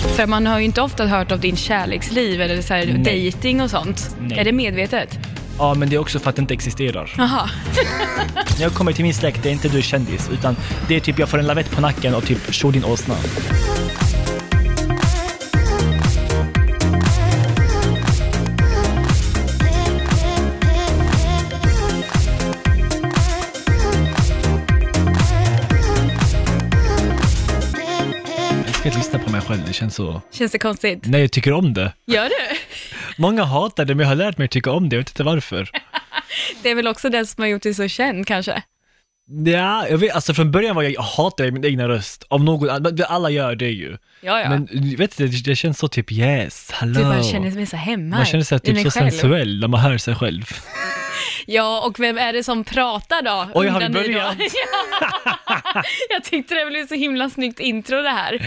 För man har ju inte ofta hört av din kärleksliv eller så här Nej. dating och sånt. Nej. Är det medvetet? Ja, men det är också för att det inte existerar. Jaha. När jag kommer till min släkt, det är inte du kändis, utan det är typ jag får en lavett på nacken och typ slår din åsna. Jag ska lyssna mig själv, det känns så... Känns det konstigt? Nej, jag tycker om det. Gör du? Många hatar det, men jag har lärt mig att tycka om det, jag vet inte varför. Det är väl också det som har gjort dig så känd kanske? Ja, jag vet, alltså från början var jag, jag hatade min egna röst, av någon, alla gör det ju. Ja, ja. Men vet du, det, det känns så typ yes, hallå. du bara känner dig så hemma Man känner sig typ så själv. sensuell när man hör sig själv. Ja, och vem är det som pratar då? Oj, har vi undrar ni då? börjat? jag tyckte det blev så himla snyggt intro det här.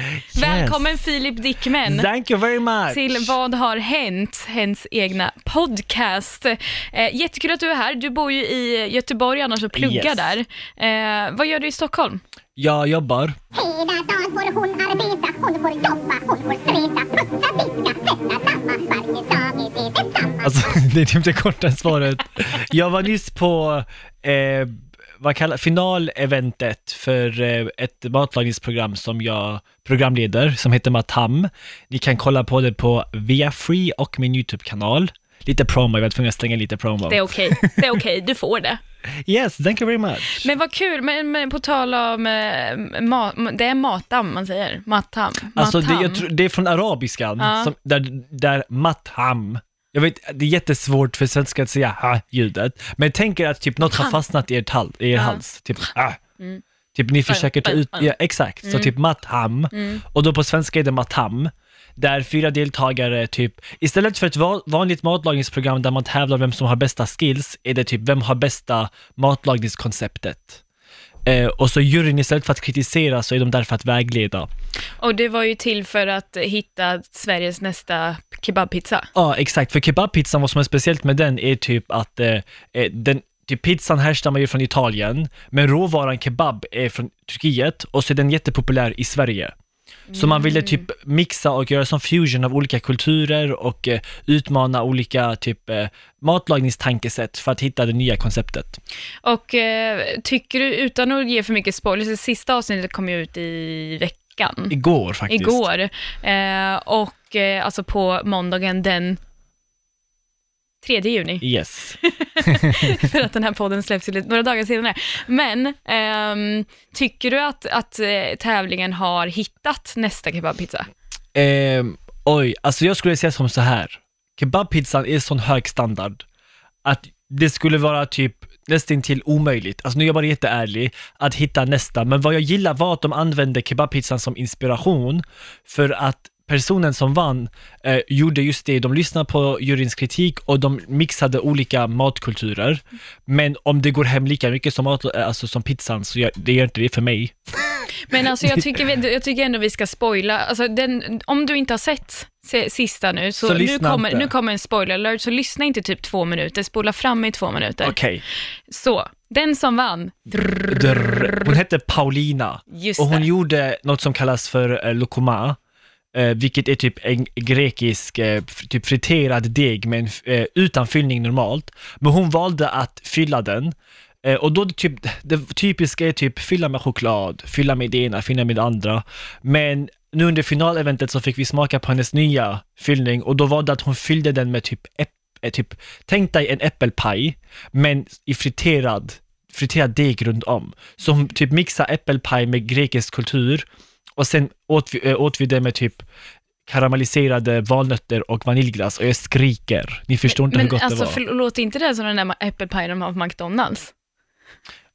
Välkommen Filip Dickman. Thank you very much! till Vad har hänt? Hens egna podcast. Eh, jättekul att du är här. Du bor ju i Göteborg annars och pluggar Yes. där. Eh, vad gör du i Stockholm? Jag jobbar. Hela dagen får hon arbeta, hon får jobba, hon får streta, putsa, diska, tvätta, damma, varje dag är det. Alltså, det är typ det korta svaret. Jag var nyss på, eh, vad kallar finaleventet för eh, ett matlagningsprogram som jag programleder, som heter Matam. Ni kan kolla på det på Via Free och min YouTube-kanal. Lite promo, jag var tvungen att slänga lite promo. Det är okej, det är okej, du får det. Yes, thank you very much. Men vad kul, men, men på tal om, eh, ma, det är matam man säger, matam. Alltså det, matam. tror, det är från arabiskan, Ja. som, där, där matham, jag vet, det är jättesvårt för svenska att säga ha-ljudet, men tänk er att typ något har fastnat i, ert hal, i er hals, typ ah. Mm. Typ ni försöker ta ut, ja exakt, så Mm. typ matham, Mm. och då på svenska är det matam, där fyra deltagare typ, istället för ett va- vanligt matlagningsprogram där man tävlar vem som har bästa skills, är det typ vem har bästa matlagningskonceptet. Eh, och så juryn istället för att kritisera så är de där för att vägleda. Och det var ju till för att hitta Sveriges nästa kebabpizza. Ja, exakt. För kebabpizzan, vad som är speciellt med den är typ att eh, eh, den, typ pizzan härstammar ju från Italien, men råvaran kebab är från Turkiet och så är den jättepopulär i Sverige. Så man ville typ mixa och göra som fusion av olika kulturer och eh, utmana olika typ eh, matlagningstankesätt för att hitta det nya konceptet. Och eh, tycker du, utan att ge för mycket spoilers, det sista avsnittet kom ju ut i veckan. Igår faktiskt. Igår. Eh, och eh, alltså på måndagen den 3 juni, Yes. för att den här podden släpps några dagar senare. Men ehm, tycker du att, att eh, tävlingen har hittat nästa kebabpizza? Ehm, oj, alltså jag skulle säga som så här. Kebabpizzan är sån hög standard att det skulle vara typ nästan till omöjligt, alltså nu är jag bara jätteärlig, att hitta nästa. Men vad jag gillar var att de använde kebabpizzan som inspiration för att personen som vann eh, gjorde just det, de lyssnade på juryns kritik och de mixade olika matkulturer. Men om det går hem lika mycket som, mat, eh, alltså som pizzan så gör, det gör inte det för mig. Men alltså jag tycker, vi- jag tycker ändå vi ska spoila, alltså den, om du inte har sett se, sista nu, så, Så nu, kommer, inte. nu kommer en spoiler alert, så lyssna inte typ två minuter, spola fram i två minuter. Okej. Så, den som vann, Drr. Hon hette Paulina. just Och hon det. gjorde något som kallas för eh, lokoma, eh, vilket är typ en grekisk eh, typ friterad deg men, eh, utan fyllning normalt. Men hon valde att fylla den. Eh, och då det, typ, det typiska är typ fylla med choklad, fylla med det ena, fylla med det andra. Men nu under finaleventet så fick vi smaka på hennes nya fyllning och då var det att hon fyllde den med typ, äpp, eh, typ tänk dig en äppelpaj, men i friterad friterad deg runt om. Så hon typ mixade äppelpaj med grekisk kultur och sen åt vi, äh, åt vi det med typ karamelliserade valnötter och vaniljglass och jag skriker. Ni förstår inte Men hur gott alltså, det var. förlåt inte det som den där äppelpajen de har på McDonalds?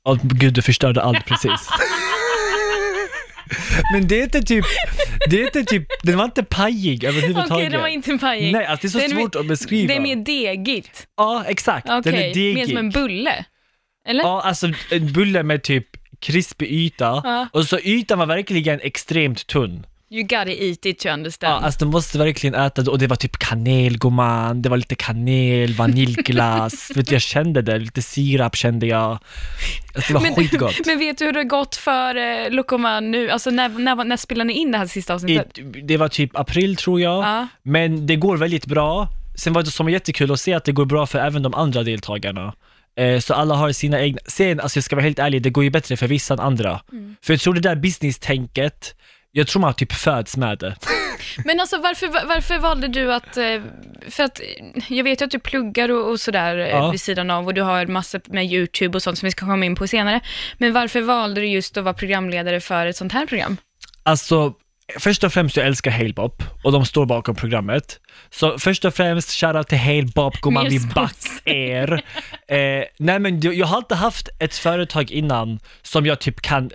Åh, gud, du förstörde allt precis. Men det är inte typ, det är inte typ, den var inte pajig Okej, överhuvudtaget. den var inte pajig. Nej, alltså det är så Den är- svårt att beskriva. Det är mer degigt. Ja, exakt. Den är degig. mer som en bulle. Eller? Ja, alltså en bulle med typ krispig yta Ja. och så ytan var verkligen extremt tunn. You gotta eat it to Ja, understand. alltså de måste verkligen äta det och det var typ kanel gumman, det var lite kanel, vaniljglass, vet du, jag kände det, lite sirap kände jag. Alltså, det var Men- skitgott. Men vet du hur det har gått för eh, Lokoman nu? Alltså när, när, när spelar ni in det här sista I, avsnittet? det var typ april tror jag, Ja. men det går väldigt bra. Sen var det som jättekul att se att det går bra för även de andra deltagarna. Eh, Så alla har sina egna, sen, alltså jag ska vara helt ärlig, det går ju bättre för vissa än andra. Mm. För jag tror det där business-tänket, jag tror man typ föds med det. Men alltså varför, varför valde du att, eh, för att jag vet ju att du pluggar och, och sådär eh, Ja. vid sidan av och du har massor med YouTube och sånt som vi ska komma in på senare. Men varför valde du just att vara programledare för ett sånt här program? Alltså, först och främst jag älskar Halebop och de står bakom programmet. Så först och främst, shoutout till Halebop, gumman vi spons. back er. Eh, nej men jag jag har alltid haft ett företag innan som jag typ kan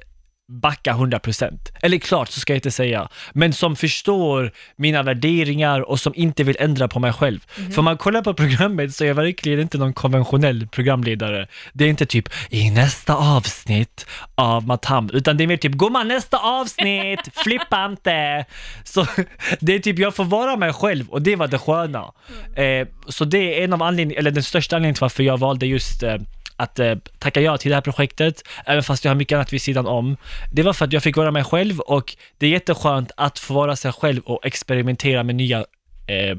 backa 100%. Eller klart så ska jag inte säga, men som förstår mina värderingar och som inte vill ändra på mig själv. För om man kollar på programmet så är jag verkligen inte någon konventionell programledare. Det är inte typ i nästa avsnitt av Matam, utan det är mer typ gumman nästa avsnitt, flippa inte. Så det är typ jag får vara mig själv och det var det sköna. Eh, så det är en av anledningarna, eller den största anledningen till varför jag valde just eh, att eh, tacka ja till det här projektet, även fast jag har mycket annat vid sidan om. Det var för att jag fick vara mig själv och det är jätteskönt att få vara sig själv och experimentera med nya eh,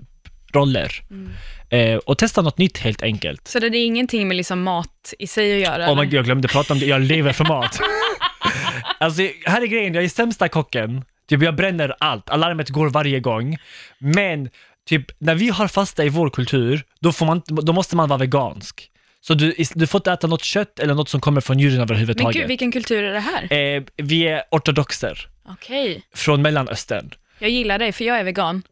roller. Eh, och testa något nytt helt enkelt. Så det är ingenting med liksom mat i sig att göra? Oh my God, jag glömde prata om det, jag lever för mat. alltså, här är grejen, jag är sämsta kocken. Typ jag bränner allt, alarmet går varje gång. Men typ när vi har fasta i vår kultur, då, får man, då måste man vara vegansk. Så du, du får inte äta något kött eller något som kommer från djuren Men överhuvudtaget. gud, vilken kultur är det här? eh, vi är ortodoxer Okej, från Mellanöstern. jag gillar dig för jag är vegan.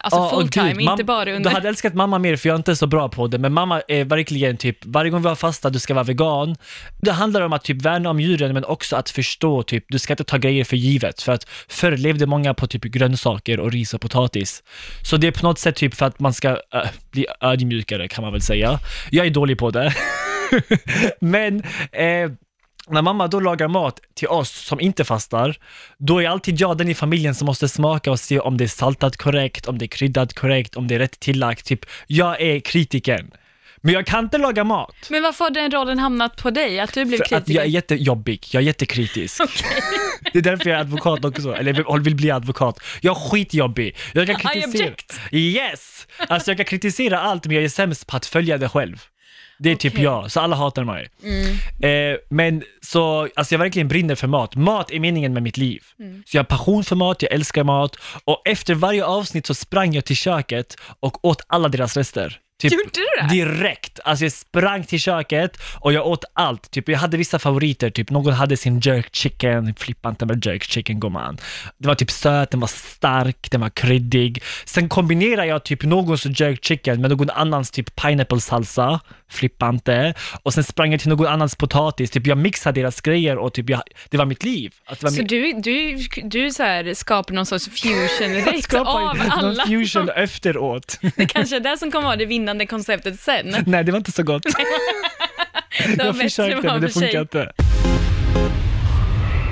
Alltså Ja, full time, gud, inte mam- bara Du under... hade älskat mamma mer för jag är inte så bra på det, men mamma är verkligen typ, varje gång vi har fasta, du ska vara vegan. Det handlar om att typ värna om djuren, men också att förstå typ, du ska inte ta grejer för givet, för att förr levde många på typ grönsaker och ris och potatis. Så det är på något sätt typ för att man ska äh, bli ödmjukare kan man väl säga. Jag är dålig på det. men eh, när mamma då lagar mat till oss som inte fastar, då är alltid jag den i familjen som måste smaka och se om det är saltat korrekt, om det är kryddat korrekt, om det är rätt tillagt. Typ, jag är kritiken. Men jag kan inte laga mat. Men varför har den rollen hamnat på dig? Att du blev För att jag är jättejobbig, jag är jättekritisk. Det är därför jag är advokat också, eller vill- bli advokat. Jag är skitjobbig. Jag kan I kritisera. object. Yes! Alltså jag kan kritisera allt, men jag är sämst på att följa det själv. Det är typ jag, så alla hatar mig. Mm. Eh, men så, alltså jag verkligen brinner för mat. Mat är meningen med mitt liv. Mm. Så jag har passion för mat, jag älskar mat och efter varje avsnitt så sprang jag till köket och åt alla deras rester. Typ Gjorde du det? direkt. Alltså jag sprang till köket och jag åt allt. Typ jag hade vissa favoriter, typ någon hade sin jerk chicken, flippa inte med jerk chicken gumman. Det var typ söt, den var stark, den var kryddig. Sen kombinerade jag typ någons jerk chicken med någon annans typ pineapple salsa, flippa inte. Och sen sprang jag till någon annans potatis, typ jag mixade deras grejer och typ jag, det var mitt liv. Alltså, var Så mitt- du, du, du så här skapar någon sorts fusion jag direkt av någon alla? fusion efteråt. Det kanske är det som kommer vara det vinnande konceptet sen. Nej, det var inte så gott. Jag försökte, men det funkar inte.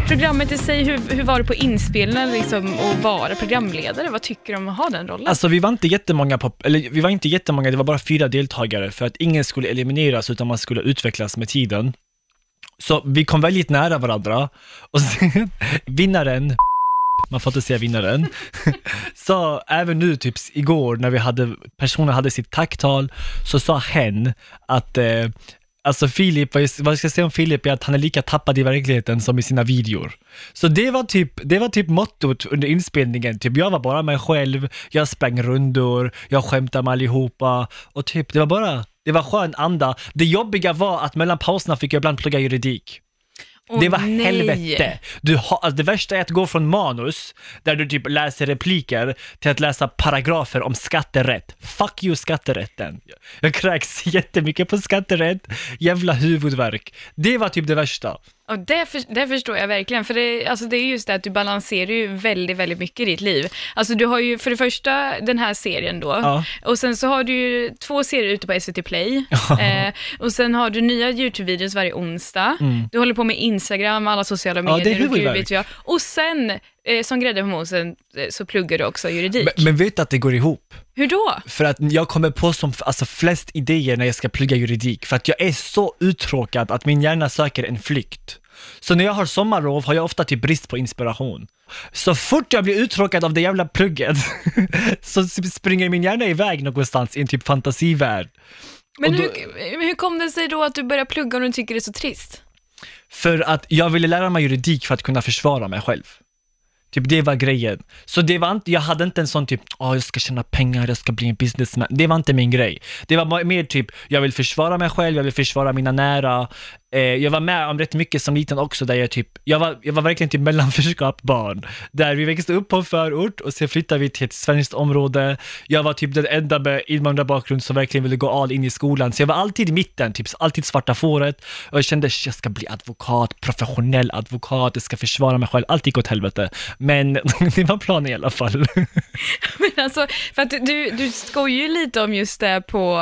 Programmet i sig, hur, hur var det på inspelningen liksom, att vara programledare? Vad tycker du om att ha den rollen? Alltså vi var inte jättemånga, på, eller vi var inte jättemånga, det var bara fyra deltagare för att ingen skulle elimineras utan man skulle utvecklas med tiden. Så vi kom väldigt nära varandra och sen vinnaren, man får inte säga vinnaren, så även nu typ igår när vi hade, personen hade sitt tacktal så sa hen att eh, Alltså Filip, vad jag vad jag ska säga om Filip är att han är lika tappad i verkligheten som i sina videor. Så det var typ, det var typ mottot under inspelningen, typ jag var bara mig själv, jag sprang rundor, jag skämtade med allihopa och typ det var bara, det var skön anda. Det jobbiga var att mellan pauserna fick jag ibland plugga juridik. Åh, det var nej. helvete. Du har, alltså det värsta är att gå från manus, där du typ läser repliker, till att läsa paragrafer om skatterätt. Fuck you skatterätten. Jag kräks jättemycket på skatterätt, jävla huvudvärk. Det var typ det värsta. Och det, för, det förstår jag verkligen, för det, alltså det är just det att du balanserar ju väldigt, väldigt mycket i ditt liv. Alltså du har ju för det första den här serien då, Ja. och sen så har du ju två serier ute på SVT Play, eh, och sen har du nya YouTube-videos varje onsdag, du håller på med Instagram, alla sociala Mm. Ja, det är medier, och gud vet jag. Och sen som grädde på mosen eh, så pluggar du också juridik. Men, men vet du att det går ihop? Hur då? För att jag kommer på som, alltså flest idéer när jag ska plugga juridik, för att jag är så uttråkad att min hjärna söker en flykt. Så när jag har sommarlov har jag ofta typ brist på inspiration. Så fort jag blir uttråkad av det jävla plugget så springer min hjärna iväg någonstans i en typ fantasivärld. Men då- hur, hur kom det sig då att du började plugga och du tycker det är så trist? För att jag ville lära mig juridik för att kunna försvara mig själv. Typ det var grejen. Så det var inte, jag hade inte en sån typ, åh jag ska tjäna pengar, jag ska bli en businessman. Det var inte min grej. Det var mer typ, jag vill försvara mig själv, jag vill försvara mina nära. Eh, jag var med om rätt mycket som liten också där jag typ, jag var, jag var verkligen typ mellanförskap barn. Där vi växte upp på en förort och sen flyttade vi till ett svenskt område. Jag var typ den enda med invandrarbakgrund som verkligen ville gå all in i skolan. Så jag var alltid i mitten, typ alltid svarta fåret. Och jag kände, jag ska bli advokat, professionell advokat, jag ska försvara mig själv. Allt gick åt helvete. Men det var planen i alla fall. Men alltså, för att du, du skojar ju lite om just det på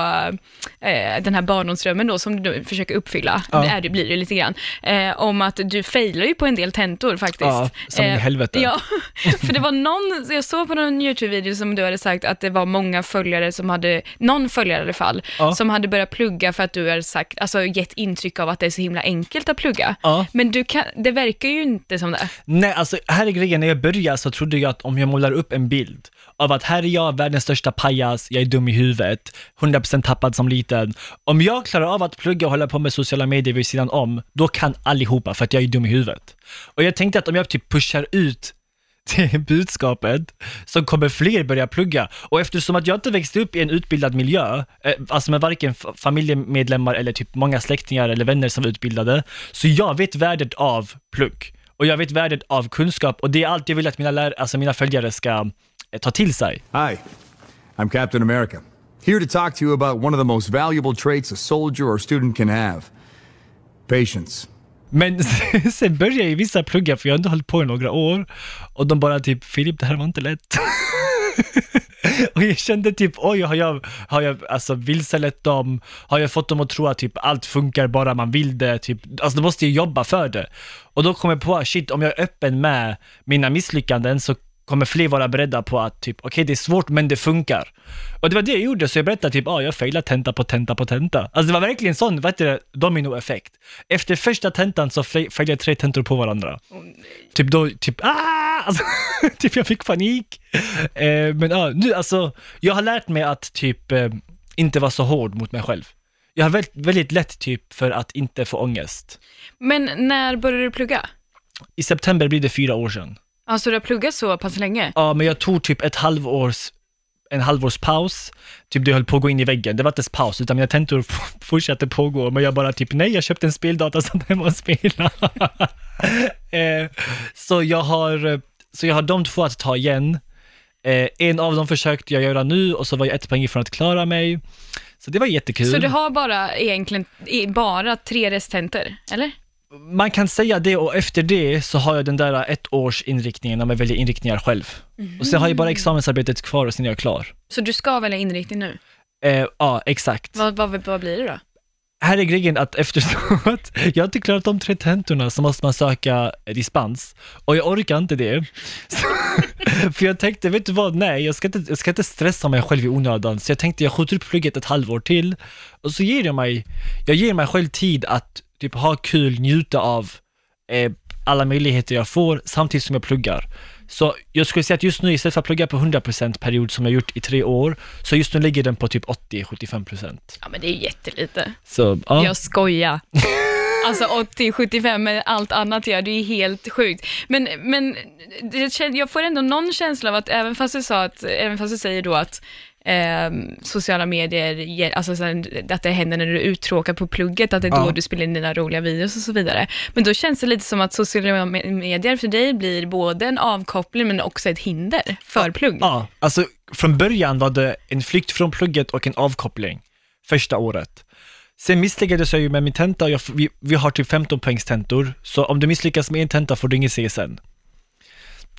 eh, den här barndomsdrömmen då som du försöker uppfylla. Ja. Är det, blir det lite grann. Eh, om att du failar ju på en del tentor faktiskt. Ja, som i helvete. Ja, för det var någon, jag såg på någon YouTube-video som du hade sagt att det var många följare som hade, någon följare i alla fall, Ja. som hade börjat plugga för att du hade sagt, alltså gett intryck av att det är så himla enkelt att plugga. Ja. Men du kan, det verkar ju inte som det. Nej, alltså här är grejen, när jag började så trodde jag att om jag målar upp en bild av att här är jag, världens största pajas, jag är dum i huvudet, 100% tappad som liten. Om jag klarar av att plugga och hålla på med sociala medier vid sidan om, då kan allihopa för att jag är dum i huvudet. Och jag tänkte att om jag typ pushar ut det budskapet så kommer fler börja plugga. Och eftersom att jag inte växte upp i en utbildad miljö, eh, alltså med varken familjemedlemmar eller typ många släktingar eller vänner som var utbildade, så jag vet värdet av plugg. Och jag vet värdet av kunskap och det är allt jag vill att mina, lär, alltså mina följare ska eh, ta till sig. Hi, I'm Captain America. Here to talk to you about one of the most valuable traits a soldier or student can have patience. Men sen började jag i vissa pluggar, för jag har inte hållit på i några år, och de bara typ, Filip, det här var inte lätt. och jag kände typ, oj, har jag, har jag alltså vilselett dem? Har jag fått dem att tro att typ allt funkar bara man vill det? Typ, alltså då måste jag jobba för det. Och då kom jag på, ah, shit, om jag är öppen med mina misslyckanden så kommer fler vara beredda på att typ, okej det är svårt men det funkar. Och det var det jag gjorde, så jag berättade typ, ah, jag failar tenta på tenta på tenta. Alltså det var verkligen sån, vad heter det, dominoeffekt. Efter första tentan så fa- failade jag tre tentor på varandra. Typ då, typ, ah! Alltså, typ jag fick panik. Eh, men ja, nu alltså, jag har lärt mig att typ eh, inte vara så hård mot mig själv. Jag har väldigt, väldigt lätt typ för att inte få ångest. Men när började du plugga? I september blir det fyra år sedan. Alltså du har pluggat så pass länge? Ja, men jag tog typ ett halvårs, en halvårs paus, typ det höll på att gå in i väggen. Det var inte ens paus, utan mina tentor fortsatte pågå, men jag bara typ, nej, jag köpte en speldata så hemma och spela. eh, så jag har, så jag har de två att ta igen. Eh, en av dem försökte jag göra nu och så var jag ett poäng ifrån att klara mig. Så det var jättekul. Så du har bara egentligen bara tre restenter, eller? Man kan säga det och efter det så har jag den där ett års inriktningen om jag väljer inriktningar själv. Och sen har jag bara examensarbetet kvar och sen är jag klar. Så du ska välja inriktning nu? Eh, ja, exakt. Vad, vad, vad blir det då? Här är grejen att eftersom att jag inte klarat de tre tentorna så måste man söka dispens. Och jag orkar inte det. Så, för jag tänkte, vet du vad, nej, jag ska, inte, jag ska inte stressa mig själv i onödan. Så jag tänkte, jag skjuter upp plugget ett halvår till. Och så ger jag mig, jag ger mig själv tid att typ ha kul, njuta av eh, alla möjligheter jag får samtidigt som jag pluggar. Så jag skulle säga att just nu istället för att plugga på 100% period som jag gjort i tre år, så just nu ligger den på typ 80-75%. Ja men det är ju jättelite. Så, ja. Jag skojar. Alltså 80-75 med allt annat jag gör, det är ju helt sjukt. Men, men jag får ändå någon känsla av att även fast du sa att, även fast du säger då att eh, sociala medier, alltså så här, att det händer när du är uttråkad på plugget, att det är då Ja. du spelar in dina roliga videos och så vidare. Men då känns det lite som att sociala me- medier för dig blir både en avkoppling men också ett hinder för plugg. Ja, alltså från början var det en flykt från plugget och en avkoppling första året. Sen misslyckades jag ju med min tenta jag, vi, vi har typ 15 poängs tentor, så om du misslyckas med en tenta får du ingen CSN.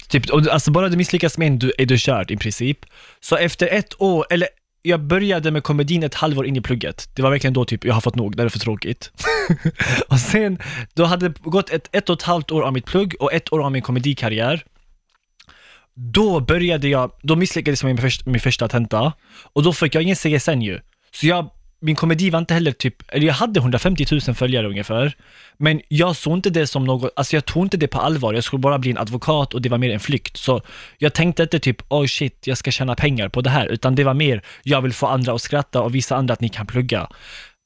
Typ, och, alltså bara du misslyckas med en du, är du körd i princip. Så efter ett år, eller jag började med komedin ett halvår in i plugget. Det var verkligen då typ, jag har fått nog, det är för tråkigt. och sen, då hade det gått ett, ett och ett halvt år av mitt plugg och ett år av min komedikarriär. då började jag, då misslyckades jag med min första, min första tenta och då fick jag ingen CSN ju. Så jag, min komedi var inte heller typ, eller jag hade 150 000 följare ungefär, men jag såg inte det som något, alltså jag tog inte det på allvar, jag skulle bara bli en advokat och det var mer en flykt. Så jag tänkte inte typ, oh shit, jag ska tjäna pengar på det här, utan det var mer, jag vill få andra att skratta och visa andra att ni kan plugga.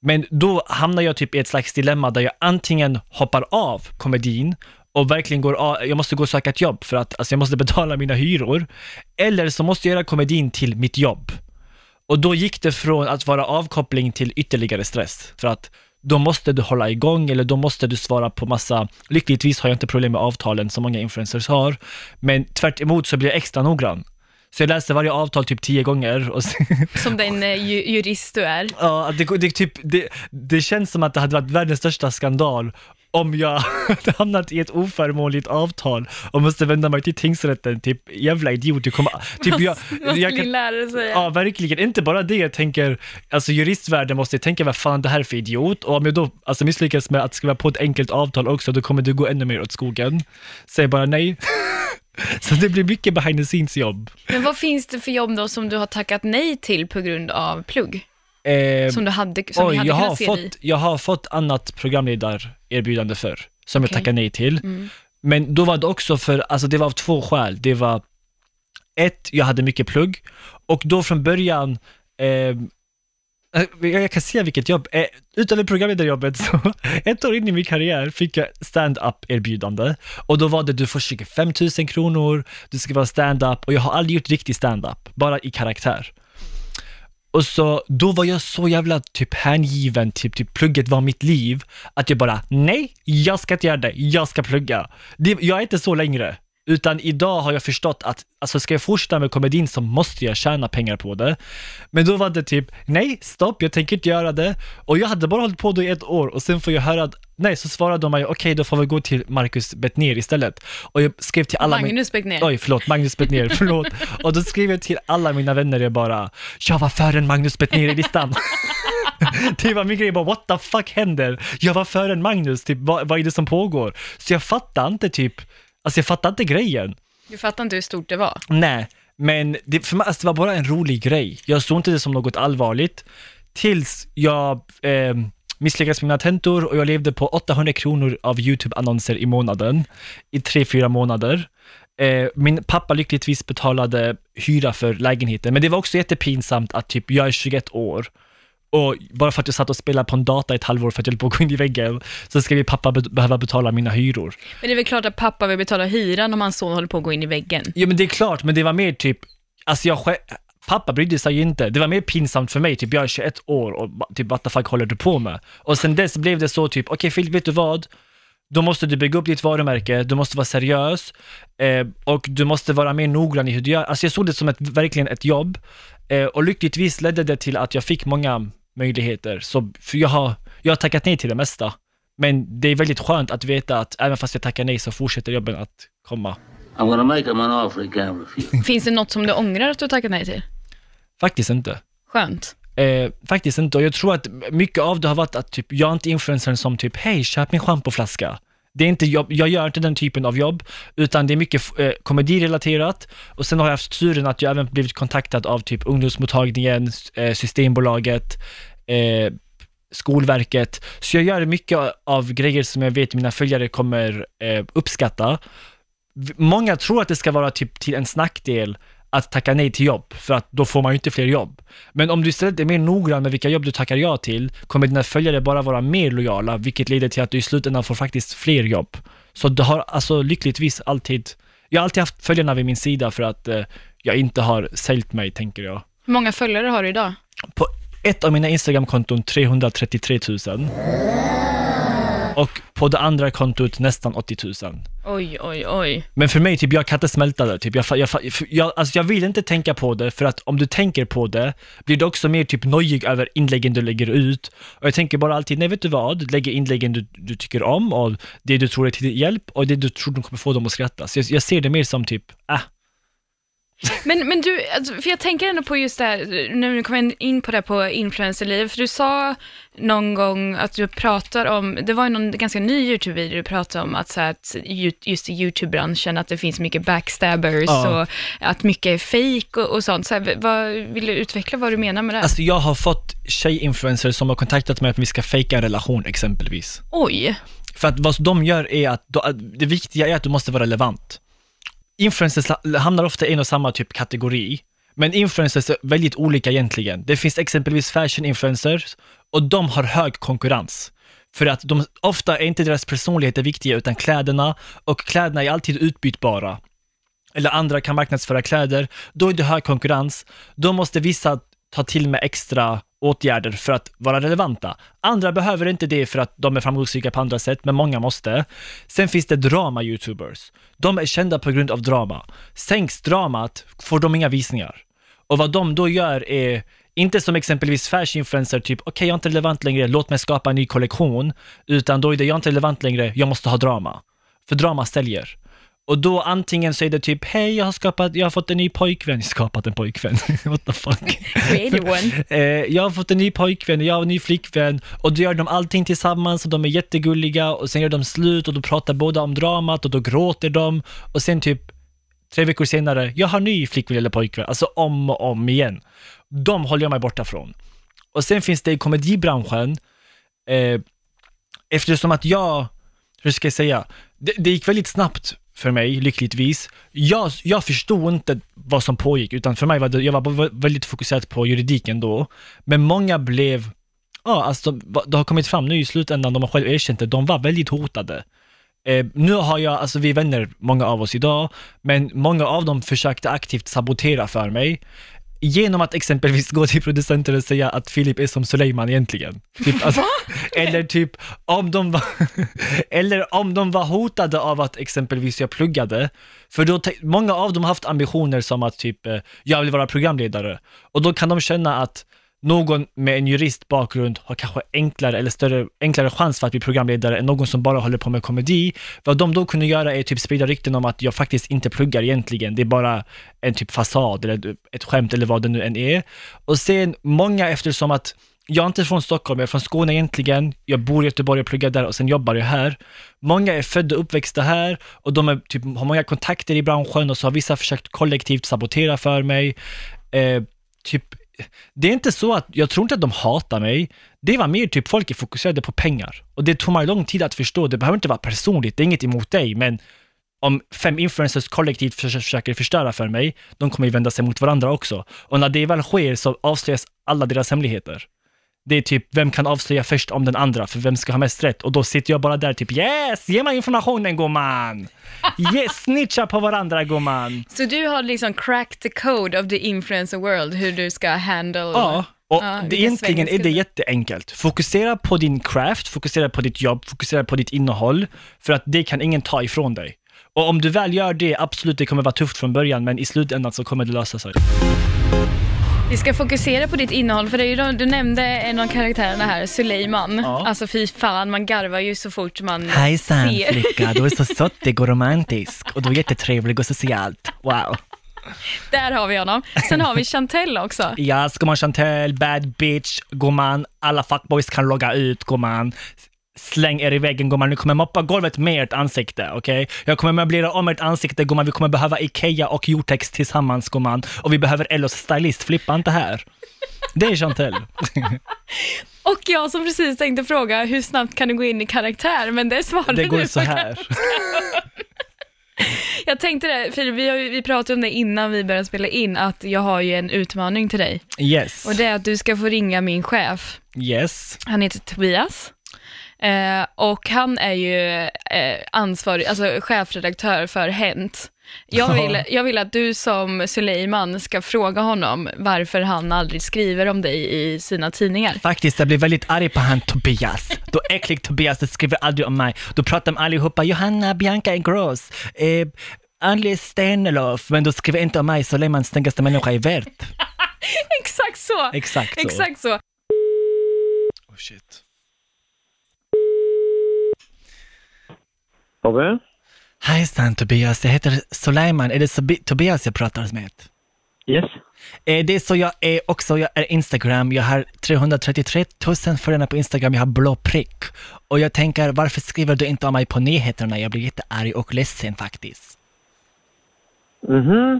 Men då hamnar jag typ i ett slags dilemma där jag antingen hoppar av komedin och verkligen går av, jag måste gå och söka ett jobb för att alltså jag måste betala mina hyror. Eller så måste jag göra komedin till mitt jobb. Och då gick det från att vara avkoppling till ytterligare stress. För att då måste du hålla igång eller då måste du svara på massa, lyckligtvis har jag inte problem med avtalen som många influencers har, men tvärt så blir jag extra noggrann. Så jag läste varje avtal typ tio gånger och Som den eh, ju, jurist du är. Ja, det, det, typ, det, det känns som att det hade varit världens största skandal om jag hade hamnat i ett oförmånligt avtal och måste vända mig till tingsrätten, typ jävla idiot, du kommer... Typ jag, Vad jag din lärare säga? Ja, verkligen. Inte bara det, jag tänker, alltså juristvärlden måste tänka, vad fan det här är för idiot? Och om jag då alltså, misslyckas med att skriva på ett enkelt avtal också, då kommer det gå ännu mer åt skogen. Säg bara nej. Så det blir mycket behind the scenes jobb. Men vad finns det för jobb då som du har tackat nej till på grund av plugg? Eh, Som du hade, som Oj, hade jag har, se dig i? fått, jag har fått annat programledarerbjudande för som Okej. jag tackade nej till. Mm. Men då var det också för, alltså det var av två skäl. Det var ett, jag hade mycket plugg och då från början, eh, jag kan säga vilket jobb, eh, utöver programledarjobbet så, ett år in i min karriär fick jag stand-up erbjudande och då var det du får 25 000 kronor, du ska vara stand-up och jag har aldrig gjort riktig stand-up, bara i karaktär. Och så, då var jag så jävla typ hängiven, typ, typ plugget var mitt liv, att jag bara, nej, jag ska inte göra det, jag ska plugga. Det, jag är inte så längre, utan idag har jag förstått att, alltså ska jag fortsätta med komedin så måste jag tjäna pengar på det. Men då var det typ, nej, stopp, jag tänker inte göra det. Och jag hade bara hållit på då i ett år och sen får jag höra att, nej, så svarade de mig, okej, då får vi gå till Marcus Bettner istället. Och jag skrev till alla Magnus Beckner. Oj, förlåt, Magnus Bettner, förlåt. Och då skrev jag till alla mina vänner, jag bara, jag var före en Magnus Bettner i listan. det var min grej, bara what the fuck händer? Jag var före en Magnus, typ vad, vad är det som pågår? Så jag fattar inte typ, alltså jag fattar inte grejen. Du fattar inte hur stort det var. Nej, men det, för mig, alltså, det var bara en rolig grej. Jag såg inte det som något allvarligt, tills jag eh, misslyckades med mina tentor och jag levde på 800 kronor av YouTube-annonser i månaden, i tre, fyra månader. Eh, min pappa lyckligtvis betalade hyra för lägenheten, men det var också jättepinsamt att typ, jag är 21 år och bara för att jag satt och spelade på en data ett halvår för att jag höll på att gå in i väggen, så ska min pappa be- behöva betala mina hyror. Men det är väl klart att pappa vill betala hyran om hans son håller på att gå in i väggen. Ja men det är klart, men det var mer typ, alltså jag själv, pappa brydde sig ju inte. Det var mer pinsamt för mig, typ jag är 21 år och typ what the fuck håller du på med? Och sen dess blev det så typ, okej Filip, vet du vad? Då måste du bygga upp ditt varumärke, du måste vara seriös eh, och du måste vara mer noggrann i hur du gör. Alltså jag såg det som ett, verkligen ett jobb eh, och lyckligtvis ledde det till att jag fick många möjligheter. Så för jag, har, jag har tackat nej till det mesta. Men det är väldigt skönt att veta att även fast jag tackar nej så fortsätter jobben att komma. I'm gonna make him an offer refuse. Finns det något som du ångrar att du har tackat nej till? Faktiskt inte. Skönt. Eh, faktiskt inte, och jag tror att mycket av det har varit att typ, jag är inte influencern som typ, hej, köp min schampoflaska. Det är inte jobb, jag gör inte den typen av jobb, utan det är mycket eh, komedirelaterat. Och sen har jag haft turen att jag även blivit kontaktad av typ ungdomsmottagningen, eh, Systembolaget, eh, Skolverket. Så jag gör mycket av grejer som jag vet mina följare kommer eh, uppskatta. Många tror att det ska vara typ till en snackdel att tacka nej till jobb, för att då får man ju inte fler jobb. Men om du istället är mer noggrann med vilka jobb du tackar ja till, kommer dina följare bara vara mer lojala, vilket leder till att du i slutändan får faktiskt fler jobb. Så det har alltså lyckligtvis alltid, jag har alltid haft följarna vid min sida för att eh, jag inte har säljt mig, tänker jag. Hur många följare har du idag? På ett av mina Instagram-konton 333 000 och på det andra kontot nästan 80 000. Oj, oj, oj. Men för mig, typ, jag kan inte smälta det. Typ, jag, jag, jag, alltså, jag vill inte tänka på det, för att om du tänker på det, blir du också mer typ nojig över inläggen du lägger ut. Och jag tänker bara alltid, nej vet du vad, lägger inläggen du, du tycker om och det du tror är till hjälp och det du tror de kommer få dem att skratta. Så jag, jag ser det mer som typ, äh, Men, men du, alltså, för jag tänker ändå på just det här, nu kommer jag in på det här på influencerliv, för du sa någon gång att du pratar om, det var ju någon ganska ny YouTube-video du pratade om, att, så här, just i YouTube-branschen, att det finns mycket backstabbers Ja. och att mycket är fake och, och sånt. Så här, vad, vill du utveckla vad du menar med det? Alltså jag har fått tjejinfluencers som har kontaktat mig att vi ska fejka en relation exempelvis. Oj, För att vad de gör är att det viktiga är att du måste vara relevant. Influencers hamnar ofta i en och samma typ kategori, men influencers är väldigt olika egentligen. Det finns exempelvis fashion influencers och de har hög konkurrens. För att de, ofta är inte deras personlighet det viktiga utan kläderna och kläderna är alltid utbytbara. Eller andra kan marknadsföra kläder, då är det hög konkurrens. Då måste vissa ta till med extra åtgärder för att vara relevanta. Andra behöver inte det för att de är framgångsrika på andra sätt, men många måste. Sen finns det drama-youtubers. De är kända på grund av drama. Sänks dramat får de inga visningar. Och vad de då gör är inte som exempelvis fashion influencer, typ okej jag är inte relevant längre, låt mig skapa en ny kollektion, utan då är det jag är inte relevant längre, jag måste ha drama. För drama säljer. Och då antingen så är det typ, hej jag har skapat, jag har fått en ny pojkvän, skapat en pojkvän, what the fuck. Eh, jag har fått en ny pojkvän jag har en ny flickvän och då gör de allting tillsammans och de är jättegulliga och sen gör de slut och då pratar båda om dramat och då gråter de och sen typ tre veckor senare, jag har ny flickvän eller pojkvän, alltså om och om igen. De håller jag mig borta från. Och sen finns det i komedibranschen, eh, eftersom att jag, hur ska jag säga, det, det gick väldigt snabbt för mig, lyckligtvis. Jag, jag förstod inte vad som pågick, utan för mig var det, jag var väldigt fokuserad på juridiken då. Men många blev, ja alltså det har kommit fram nu i slutändan, de har själv erkänt det, de var väldigt hotade. Eh, nu har jag, alltså vi är vänner, många av oss idag, men många av dem försökte aktivt sabotera för mig. Genom att exempelvis gå till producenter och säga att Filip är som Suleiman egentligen. Typ, alltså, eller typ om de var, eller om de var hotade av att exempelvis jag pluggade, för då, många av dem har haft ambitioner som att typ, eh, jag vill vara programledare. Och då kan de känna att någon med en juristbakgrund har kanske enklare eller större, enklare chans för att bli programledare än någon som bara håller på med komedi. Vad de då kunde göra är typ sprida rykten om att jag faktiskt inte pluggar egentligen, det är bara en typ fasad eller ett skämt eller vad det nu än är. Och sen många eftersom att jag är inte från Stockholm, jag är från Skåne egentligen, jag bor i Göteborg jag pluggar där och sen jobbar jag här. Många är födda och uppväxta här och de är, typ, har många kontakter i branschen och så har vissa försökt kollektivt sabotera för mig. Eh, typ det är inte så att, jag tror inte att de hatar mig. Det var mer typ folk är fokuserade på pengar. Och det tog mig lång tid att förstå. Det behöver inte vara personligt, det är inget emot dig, men om fem influencers kollektivt försöker förstöra för mig, de kommer ju vända sig mot varandra också. Och när det väl sker så avslöjas alla deras hemligheter. Det är typ, vem kan avslöja först om den andra, för vem ska ha mest rätt? Och då sitter jag bara där typ, yes, ge mig informationen gumman! Yes, snitcha på varandra gumman! Så du har liksom cracked the code of the influencer world, hur du ska handle... Ja, och Ja, det, egentligen är det jätteenkelt. Fokusera på din craft, fokusera på ditt jobb, fokusera på ditt innehåll, för att det kan ingen ta ifrån dig. Och om du väl gör det, absolut, det kommer vara tufft från början, men i slutändan så kommer det lösa sig. Vi ska fokusera på ditt innehåll, för det är ju, de- du nämnde en av karaktärerna här, Suleiman. Ja. Alltså fy fan, man garvar ju så fort man Hejsan ser. flicka, du är så sottig och romantisk och du är jättetrevlig och socialt. Wow. Där har vi honom. Sen har vi Chantel också. Ja, gumman Chantel, bad bitch, gumman, alla fuckboys kan logga ut gumman. Släng er i väggen gumman, nu kommer moppa golvet med ert ansikte, okej? Jag kommer möblera om ert ansikte gumman, vi kommer behöva Ikea och Jotex tillsammans gumman. Och vi behöver Ellos stylist, flippa inte här. Det är Chantel. Och jag som precis tänkte fråga, hur snabbt kan du gå in i karaktär? Men det svarade Det går du så här. Jag tänkte det, Filip, vi, har vi pratade om det innan vi började spela in, att jag har ju en utmaning till dig. Yes. Och det är att du ska få ringa min chef. Yes. Han heter Tobias. Eh, och han är ju eh, ansvarig, alltså chefredaktör för Hänt. Jag vill, jag vill att du som Suleiman ska fråga honom varför han aldrig skriver om dig i sina tidningar. Faktiskt, jag blir väldigt arg på han Tobias. Då äcklig Tobias, du skriver aldrig om mig. Då pratar de allihopa, Johanna, Bianca är gross. Eh, Anli Stenelöf, men då skriver inte om mig, Suleimans snyggaste människa i världen. Exakt så! Exakt så. Exakt så. Oh, shit. Tobbe? Hejsan Tobias, jag heter Soleiman. Är det Sobi- Tobias jag pratar med? Yes. Eh, Det är så jag är också, jag är Instagram, jag har 333 000 följare på Instagram, jag har blå prick. Och jag tänker, varför skriver du inte om mig på nyheterna? Jag blir jättearg och ledsen faktiskt. Mhm.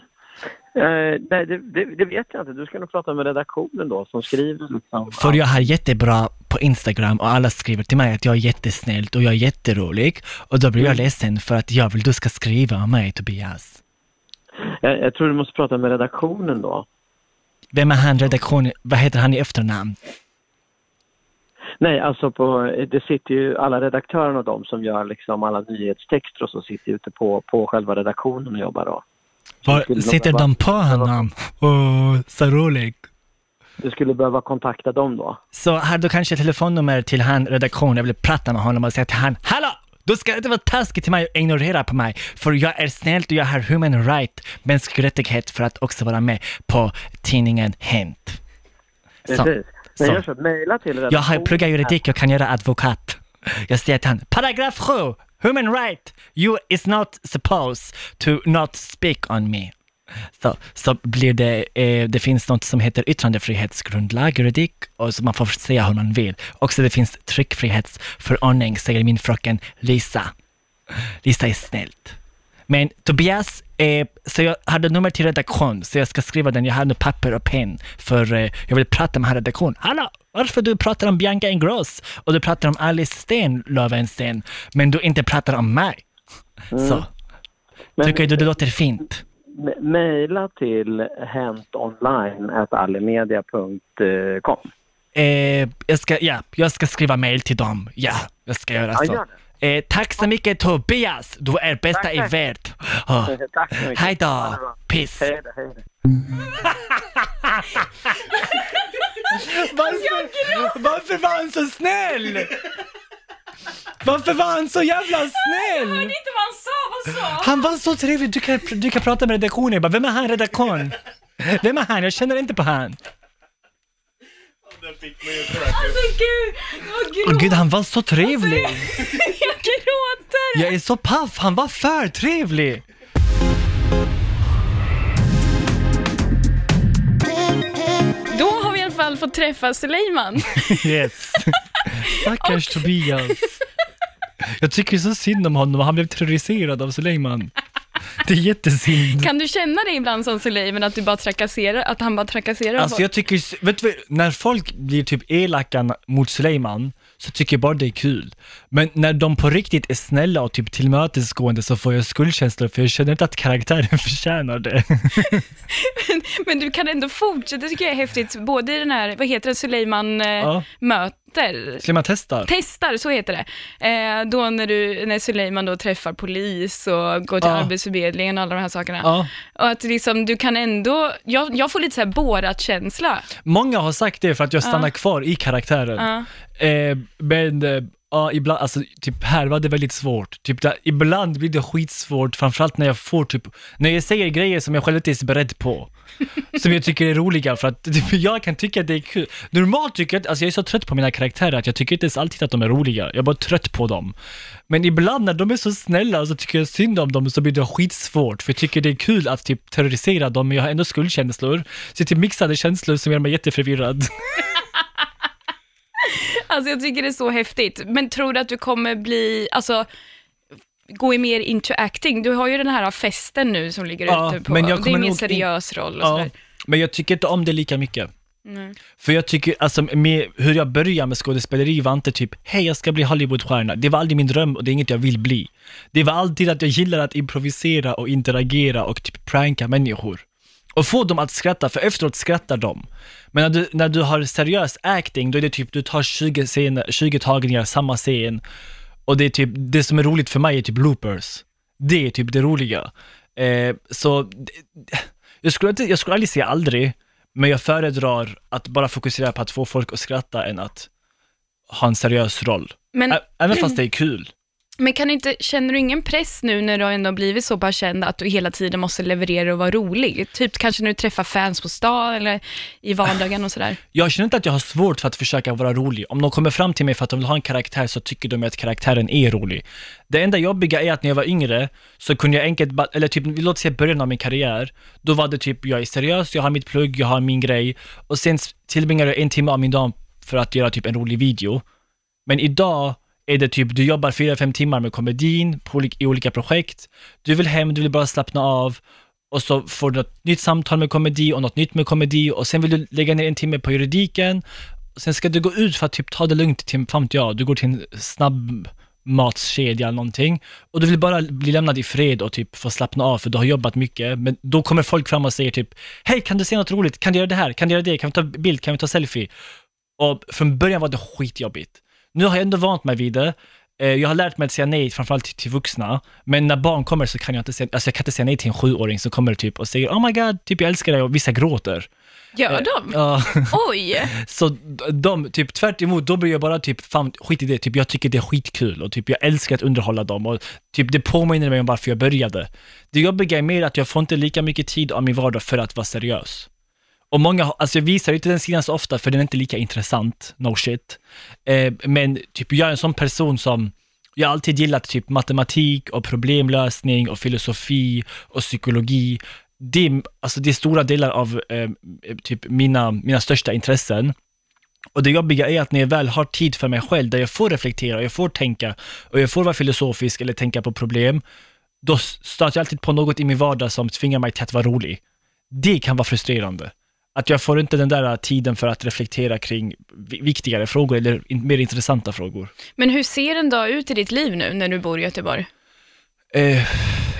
Eh, nej, det, det, det vet jag inte. Du ska nog prata med redaktionen då som skriver liksom. För jag har jättebra på Instagram och alla skriver till mig att jag är jättesnäll och jag är jätterolig. Och då blir jag ledsen för att jag vill du ska skriva om mig Tobias. Jag, jag tror du måste prata med redaktionen då. Vem är han, redaktion, vad heter han i efternamn? Nej, alltså på, det sitter ju alla redaktörerna och de som gör liksom alla nyhetstexter och så sitter ute på, på själva redaktionen och jobbar då. Var, sitter behöva- de på honom? Åh, så roligt. Du skulle behöva kontakta dem då. Så har du kanske telefonnummer till han redaktion, jag vill prata med honom och säga till han, Hallå! Du ska inte vara taskig till mig och ignorera på mig, för jag är snäll och jag har human right, mänsklig rättighet för att också vara med på tidningen Hänt. Så, Precis. Men så. gör så, mejla till redaktionen. Jag har pluggat juridik, jag kan göra advokat. Jag säger till han, paragraf 7, human right, you is not supposed to not speak on me. Så, så blir det, eh, det finns något som heter yttrandefrihetsgrundlag, juridik, och så man får säga hur man vill. Också det finns tryckfrihetsförordning, säger min fröken Lisa. Lisa är snällt. Men Tobias, eh, så jag hade nummer till redaktion, så jag ska skriva den. Jag har nu papper och pen, för eh, jag vill prata med redaktion. Hallå, varför du pratar om Bianca Ingrosso och du pratar om Alice Sten, Löwensten, men du inte pratar om mig? Så, Men- tycker du det låter fint? Me- Mejla till hentonline.allemedia.com. Eh, jag, ska, ja, jag ska skriva mail till dem. Ja, jag ska göra Ja, så. gör Eh, tack så mycket Tobias, du är bästa Tack, i tack. världen. Oh. Tack så mycket. Hej då, peace. Hej då, hej då. Varför, varför var han så snäll? Varför var han så jävla snäll? inte vad han sa, vad sa Han var så trevlig, du kan, du kan prata med redaktionen. Jag bara, vem är han redaktion? Vem är han? Jag känner inte på han. Alltså gud, jag Åh gråter, gud, han var så trevlig. jag gråter! Jag är så paff, han var för trevlig. Då har vi i alla fall fått träffa Suleiman. Yes. Stackars Tobias. Jag tycker så synd om honom, han blev terroriserad av Suleiman. Det är jättesynd. Kan du känna dig ibland som Suleiman, att du bara trakasserar, att han bara trakasserar Alltså folk? jag tycker, vet du, när folk blir typ elaka mot Suleiman så tycker jag bara det är kul. Men när de på riktigt är snälla och typ tillmötesgående så får jag skuldkänslor för jag känner inte att karaktären förtjänar det. Men du kan ändå fortsätta, det tycker jag är häftigt, både i den här, vad heter det, Suleiman eh, Ja. Möter, Suleiman testar. så heter det. Eh, då när, du, när Suleiman då träffar polis och går till Ja. Arbetsförmedlingen och alla de här sakerna. Ja. Och att liksom, du kan ändå, jag, jag får lite såhär Borat-känsla. Många har sagt det för att jag stannar Ja. kvar i karaktären. Eh, men ja, ibland, alltså typ här var det väldigt svårt. Typ där, ibland blir det skitsvårt, framförallt när jag får typ, när jag säger grejer som jag själv inte är beredd på. som jag tycker är roliga för att typ, jag kan tycka att det är kul. Normalt tycker jag, alltså jag är så trött på mina karaktärer att jag tycker inte ens alltid att de är roliga. Jag är bara trött på dem. Men ibland när de är så snälla så tycker jag synd om dem så blir det skitsvårt. För jag tycker det är kul att typ terrorisera dem men jag har ändå skuldkänslor. Så det är typ mixade känslor som gör mig jätteförvirrad. Alltså jag tycker det är så häftigt. Men tror du att du kommer bli, alltså, gå i mer into acting? Du har ju den här festen nu som ligger Ja, ute på, men jag det är mer nog in- seriös roll och Ja, sådär. men jag tycker inte om det lika mycket. Nej. För jag tycker, alltså med hur jag började med skådespeleri var inte typ, hej jag ska bli Hollywoodstjärna. Det var aldrig min dröm och det är inget jag vill bli. Det var alltid att jag gillar att improvisera och interagera och typ pranka människor. Och få dem att skratta, för efteråt skrattar de. Men när du, när du har seriös acting, då är det typ, du tar 20, scener, 20 tagningar, samma scen. Och det är typ, det som är roligt för mig är typ loopers. Det är typ det roliga. Eh, så, jag skulle, inte, jag skulle aldrig säga aldrig, men jag föredrar att bara fokusera på att få folk att skratta än att ha en seriös roll. Men, Även fast det är kul. Men kan inte, känner du ingen press nu när du ändå blivit så pass känd att du hela tiden måste leverera och vara rolig? Typ kanske när du träffar fans på stan eller i vardagen och sådär. Jag känner inte att jag har svårt för att försöka vara rolig. Om de kommer fram till mig för att de vill ha en karaktär så tycker de att karaktären är rolig. Det enda jobbiga är att när jag var yngre så kunde jag enkelt, eller typ, låt säga början av min karriär, då var det typ, jag är seriös, jag har mitt plugg, jag har min grej och sen tillbringar jag en timme av min dag för att göra typ en rolig video. Men idag är det typ, du jobbar fyra, fem timmar med komedin på, i olika projekt, du vill hem, du vill bara slappna av och så får du något nytt samtal med komedi och något nytt med komedi och sen vill du lägga ner en timme på juridiken. Sen ska du gå ut för att typ ta det lugnt till, fan vet jag, du går till en snabb matskedja eller någonting och du vill bara bli lämnad i fred och typ få slappna av för du har jobbat mycket. Men då kommer folk fram och säger typ, hej kan du se något roligt? Kan du göra det här? Kan du göra det? Kan vi ta bild? Kan vi ta selfie? Och från början var det skitjobbigt. Nu har jag ändå vant mig vid det. Eh, Jag har lärt mig att säga nej, framförallt till, till vuxna. Men när barn kommer så kan jag inte säga, alltså jag kan inte säga nej till en sjuåring som kommer typ och säger oh my god, typ jag älskar dig och vissa gråter. Gör de? Ja, Oj! så de, typ tvärt emot, då blir jag bara typ, fan skit i det, typ jag tycker det är skitkul och typ jag älskar att underhålla dem och typ det påminner mig om varför jag började. Det jobbiga är mer att jag får inte lika mycket tid av min vardag för att vara seriös. Och många, alltså jag visar inte den sidan så ofta för den är inte lika intressant, no shit. Eh, men typ jag är en sån person som, jag har alltid gillat typ matematik och problemlösning och filosofi och psykologi. Det, är- alltså det är stora delar av eh, typ mina, mina största intressen. Och det jobbiga är att när jag väl har tid för mig själv, där jag får reflektera, och jag får tänka och jag får vara filosofisk eller tänka på problem, då stöter jag alltid på något i min vardag som tvingar mig till att vara rolig. Det kan vara frustrerande. Att jag får inte den där tiden för att reflektera kring vi- viktigare frågor eller mer intressanta frågor. Men hur ser en dag ut i ditt liv nu när du bor i Göteborg? Eh,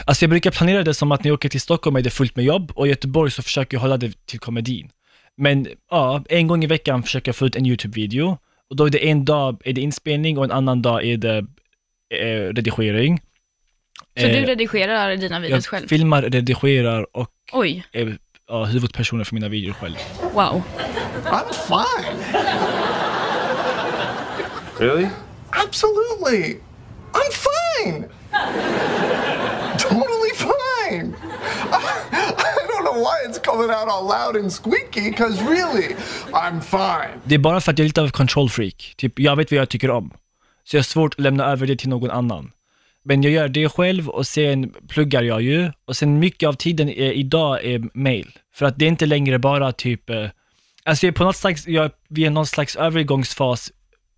alltså jag brukar planera det som att när jag åker till Stockholm är det fullt med jobb och i Göteborg så försöker jag hålla det till komedin. Men ja, en gång i veckan försöker jag få ut en YouTube-video och då är det en dag är det inspelning och en annan dag är det eh, redigering. Så du Eh, redigerar dina videos jag själv? filmar, redigerar och Oj, är ja, huvudpersoner för mina videor själv. wow. I'm fine. Really? Absolutely. I'm fine. totally fine. I don't know why it's coming out all loud and squeaky, because really, I'm fine. Det är bara för att jag är lite av control freak. Typ, jag vet vad jag tycker om. Så jag har svårt att lämna över det till någon annan. Men jag gör det själv och sen pluggar jag ju. Och sen mycket av tiden är, idag är mail. För att det är inte längre bara typ, eh, alltså jag är på något slags, jag, vi är någon slags övergångsfas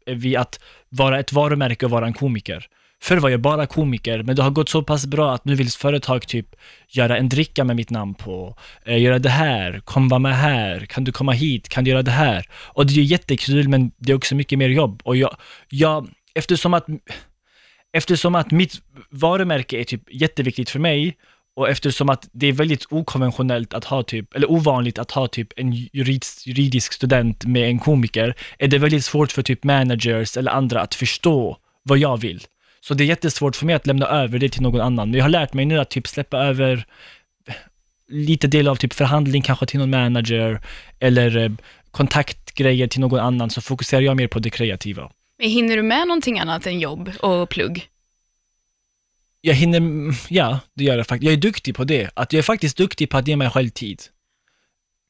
eh, vid att vara ett varumärke och vara en komiker. Förr var jag bara komiker, men det har gått så pass bra att nu vill företag typ göra en dricka med mitt namn på, eh, göra det här, kom vara med här, kan du komma hit, kan du göra det här? Och det är ju jättekul, men det är också mycket mer jobb. Och jag, jag eftersom att, eftersom att mitt varumärke är typ jätteviktigt för mig, och eftersom att det är väldigt okonventionellt att ha typ, eller ovanligt att ha typ en juridisk, juridisk student med en komiker, är det väldigt svårt för typ managers eller andra att förstå vad jag vill. Så det är jättesvårt för mig att lämna över det till någon annan. Men jag har lärt mig nu att typ släppa över lite del av typ förhandling kanske till någon manager eller eh, kontaktgrejer till någon annan, så fokuserar jag mer på det kreativa. Men hinner du med någonting annat än jobb och plugg? Jag hinner, ja, det gör jag faktiskt. Jag är duktig på det. Att jag är faktiskt duktig på att ge mig själv tid.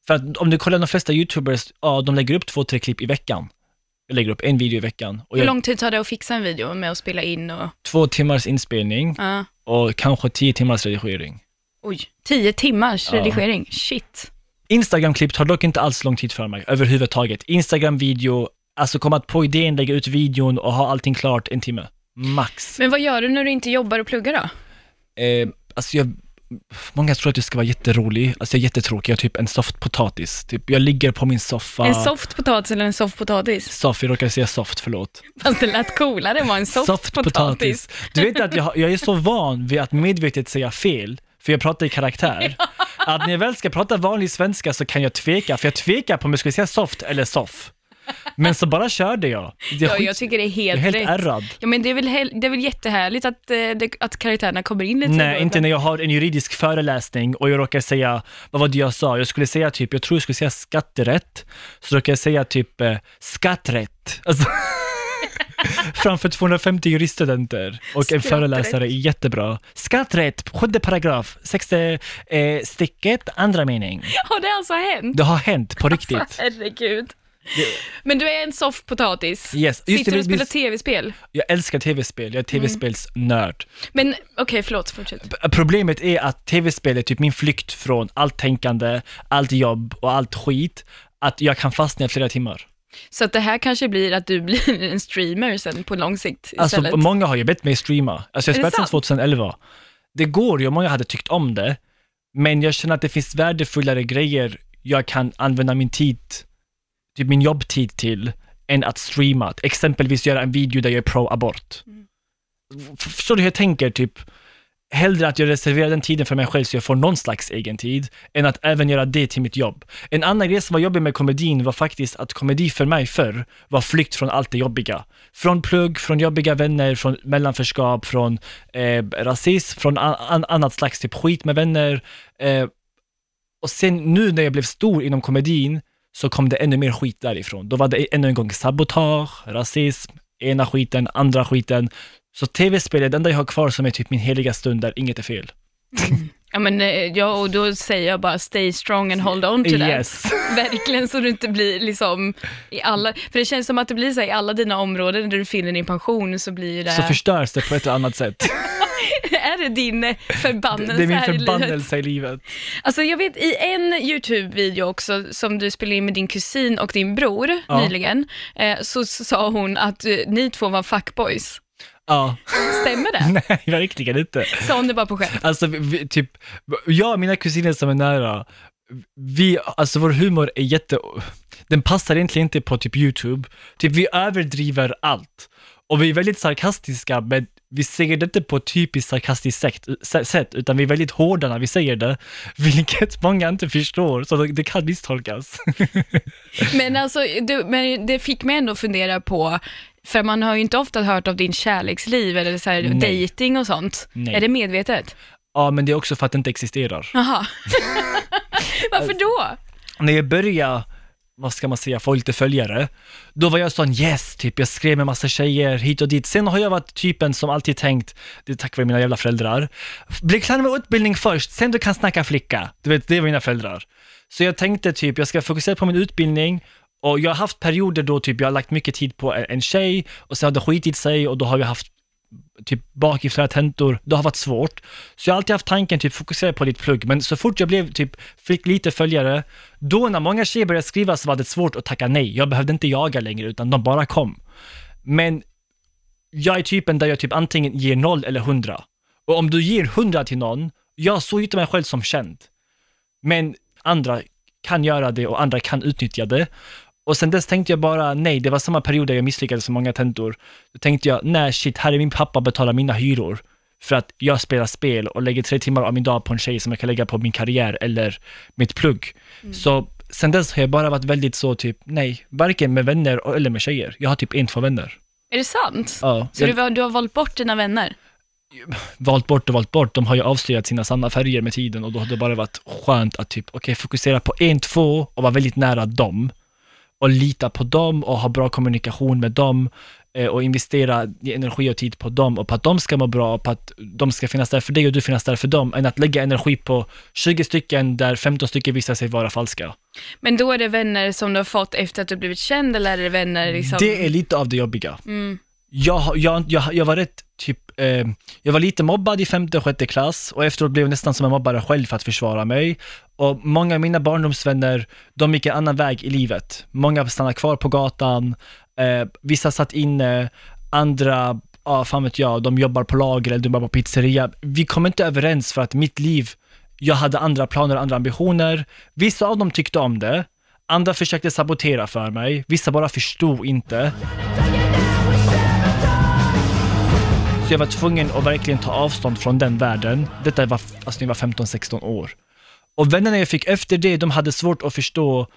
För att om du kollar de flesta YouTubers, ja, de lägger upp två, tre klipp i veckan. Jag lägger upp en video i veckan. Hur jag, lång tid tar det att fixa en video med att spela in och... Två timmars inspelning Ja. och kanske tio timmars redigering. oj, tio timmars Ja. redigering. Shit. Instagram-klipp tar dock inte alls lång tid för mig överhuvudtaget. Instagram-video, alltså komma på idén, lägga ut videon och ha allting klart en timme. Max. Men vad gör du när du inte jobbar och pluggar då? Eh, alltså jag, många tror att jag ska vara jätterolig, alltså jag är jättetråkig, jag är typ en soft potatis. Typ, jag ligger på min soffa. En soft potatis eller en soft potatis? Soft, jag råkade säga soft, förlåt. Fast det lät coolare vara en soft, potatis. Du vet att jag, jag är så van vid att medvetet säga fel, för jag pratar i karaktär. Att när jag väl ska prata vanlig svenska så kan jag tveka, för jag tvekar på om jag ska säga soft eller soff. Men så bara körde jag. Det Ja, jag tycker det är jag helt, är helt rätt. ärrad. Ja, men det är väl, det är väl jättehärligt att, eh, det, att karaktärerna kommer in lite Nej, inte när jag har en juridisk föreläsning och jag råkar säga, vad var det jag sa? Jag skulle säga typ, jag tror jag skulle säga skatterätt, så råkar jag säga typ eh, skatträtt. Alltså, framför 250 juriststudenter och en Skratträtt. föreläsare är jättebra. Skratträtt, sjunde paragraf, sexte eh, stycket, andra mening. Har det alltså hänt? Det har hänt på riktigt. Alltså, herregud. Men du är en soffpotatis. Yes. Just Sitter det, du och spelar tv-spel? Jag älskar tv-spel, jag är tv-spelsnörd. Men okej, förlåt, fortsätt. Problemet är att tv-spel är typ min flykt från allt tänkande, allt jobb och allt skit, att jag kan fastna i flera timmar. Så att det här kanske blir att du blir en streamer sen på lång sikt Alltså istället. många har ju bett mig streama, alltså jag har spelat sedan sant? 2011. Det går ju, många hade tyckt om det, men jag känner att det finns värdefullare grejer jag kan använda min tid, typ min jobbtid till, än att streama. Exempelvis göra en video där jag är pro-abort. Mm. Förstår du hur jag tänker? Typ, hellre att jag reserverar den tiden för mig själv så jag får någon slags egen tid, än att även göra det till mitt jobb. En annan grej som var jobbig med komedin var faktiskt att komedi för mig förr var flykt från allt det jobbiga. Från plugg, från jobbiga vänner, från mellanförskap, från eh, rasism, från an, an, annat slags typ skit med vänner. Eh, och sen nu när jag blev stor inom komedin så kom det ännu mer skit därifrån. Då var det ännu en gång sabotage, rasism, ena skiten, andra skiten. Så tv-spel är det enda jag har kvar som är typ min heliga stund där inget är fel. Ja, men eh, ja, och då säger jag bara stay strong and hold on to that. Yes. Verkligen, så du inte blir liksom i alla, för det känns som att det blir så här, i alla dina områden där du finner din pension så blir det, Så förstörs det på ett eller annat sätt. är det din förbannelse Det är min här i livet? förbannelse i livet. Alltså jag vet i en YouTube-video också som du spelade in med din kusin och din bror Ja. nyligen, eh, så sa hon att eh, ni två var fuckboys. Ja, Stämmer det? nej verkligen inte. Sa hon det bara på skämt? Alltså, vi, typ, jag och mina kusiner som är nära, vi, alltså vår humor är jätte, den passar egentligen inte på typ YouTube. Typ vi överdriver allt. Och vi är väldigt sarkastiska, men vi säger det inte på ett typiskt sarkastiskt sätt, utan vi är väldigt hårda när vi säger det, vilket många inte förstår, så det, kan misstolkas. Men alltså, du, men det fick mig ändå fundera på, för man har ju inte ofta hört av din kärleksliv eller så här, Nej. dating och sånt. Nej. Är det medvetet? ja, men det är också för att det inte existerar. Jaha. Varför då? när jag började, vad ska man säga, få lite följare, då var jag sån yes, typ jag skrev med massa tjejer hit och dit. Sen har jag varit typen som alltid tänkt, det är tack vare mina jävla föräldrar, bli klar med utbildning först, sen du kan snacka flicka. Du vet, det var mina föräldrar. Så jag tänkte typ, jag ska fokusera på min utbildning och jag har haft perioder då typ jag har lagt mycket tid på en tjej och sen har det skitit sig och då har vi haft typ bakifrån tentor, det har varit svårt. Så jag har alltid haft tanken typ fokusera på ditt plugg, men så fort jag blev typ, fick lite följare, då när många tjejer började skriva så var det svårt att tacka nej. Jag behövde inte jaga längre, utan de bara kom. Men jag är typen där jag typ antingen ger noll eller hundra. Och om du ger hundra till någon, jag såg inte mig själv som känd. Men andra kan göra det och andra kan utnyttja det. Och sen dess tänkte jag bara, nej, det var samma period där jag misslyckades med många tentor. Då tänkte jag, nej shit, här är min pappa betalar mina hyror för att jag spelar spel och lägger tre timmar av min dag på en tjej som jag kan lägga på min karriär eller mitt plugg. Så sen dess har jag bara varit väldigt så typ, nej, varken med vänner eller med tjejer. Jag har typ en, två vänner. Är det sant? Ja, Så jag- du, du har valt bort dina vänner? valt bort och valt bort. De har ju avslöjat sina sanna färger med tiden och då har det bara varit skönt att typ, okej, fokusera på en, två och vara väldigt nära dem och lita på dem och ha bra kommunikation med dem eh, och investera energi och tid på dem och på att de ska må bra och på att de ska finnas där för dig och du finnas där för dem än att lägga energi på 20 stycken där 15 stycken visar sig vara falska. Men då är det vänner som du har fått efter att du blivit känd eller är det vänner liksom? Det är lite av det jobbiga. Mm. Jag, har- jag, jag, jag var rätt, eh, jag var lite mobbad i femte och sjätte klass och efteråt blev jag nästan som en mobbare själv för att försvara mig. Och många av mina barndomsvänner, de gick en annan väg i livet. Många stannade kvar på gatan, eh, vissa satt inne, andra, ja fan vet jag, de jobbar på lager eller de jobbar på pizzeria. Vi kom inte överens för att mitt liv, jag hade andra planer och andra ambitioner. Vissa av dem tyckte om det, andra försökte sabotera för mig, vissa bara förstod inte. Så jag var tvungen att verkligen ta avstånd från den världen. Detta var alltså när jag var 15-16 år. Och vännerna jag fick efter det, de hade svårt att förstå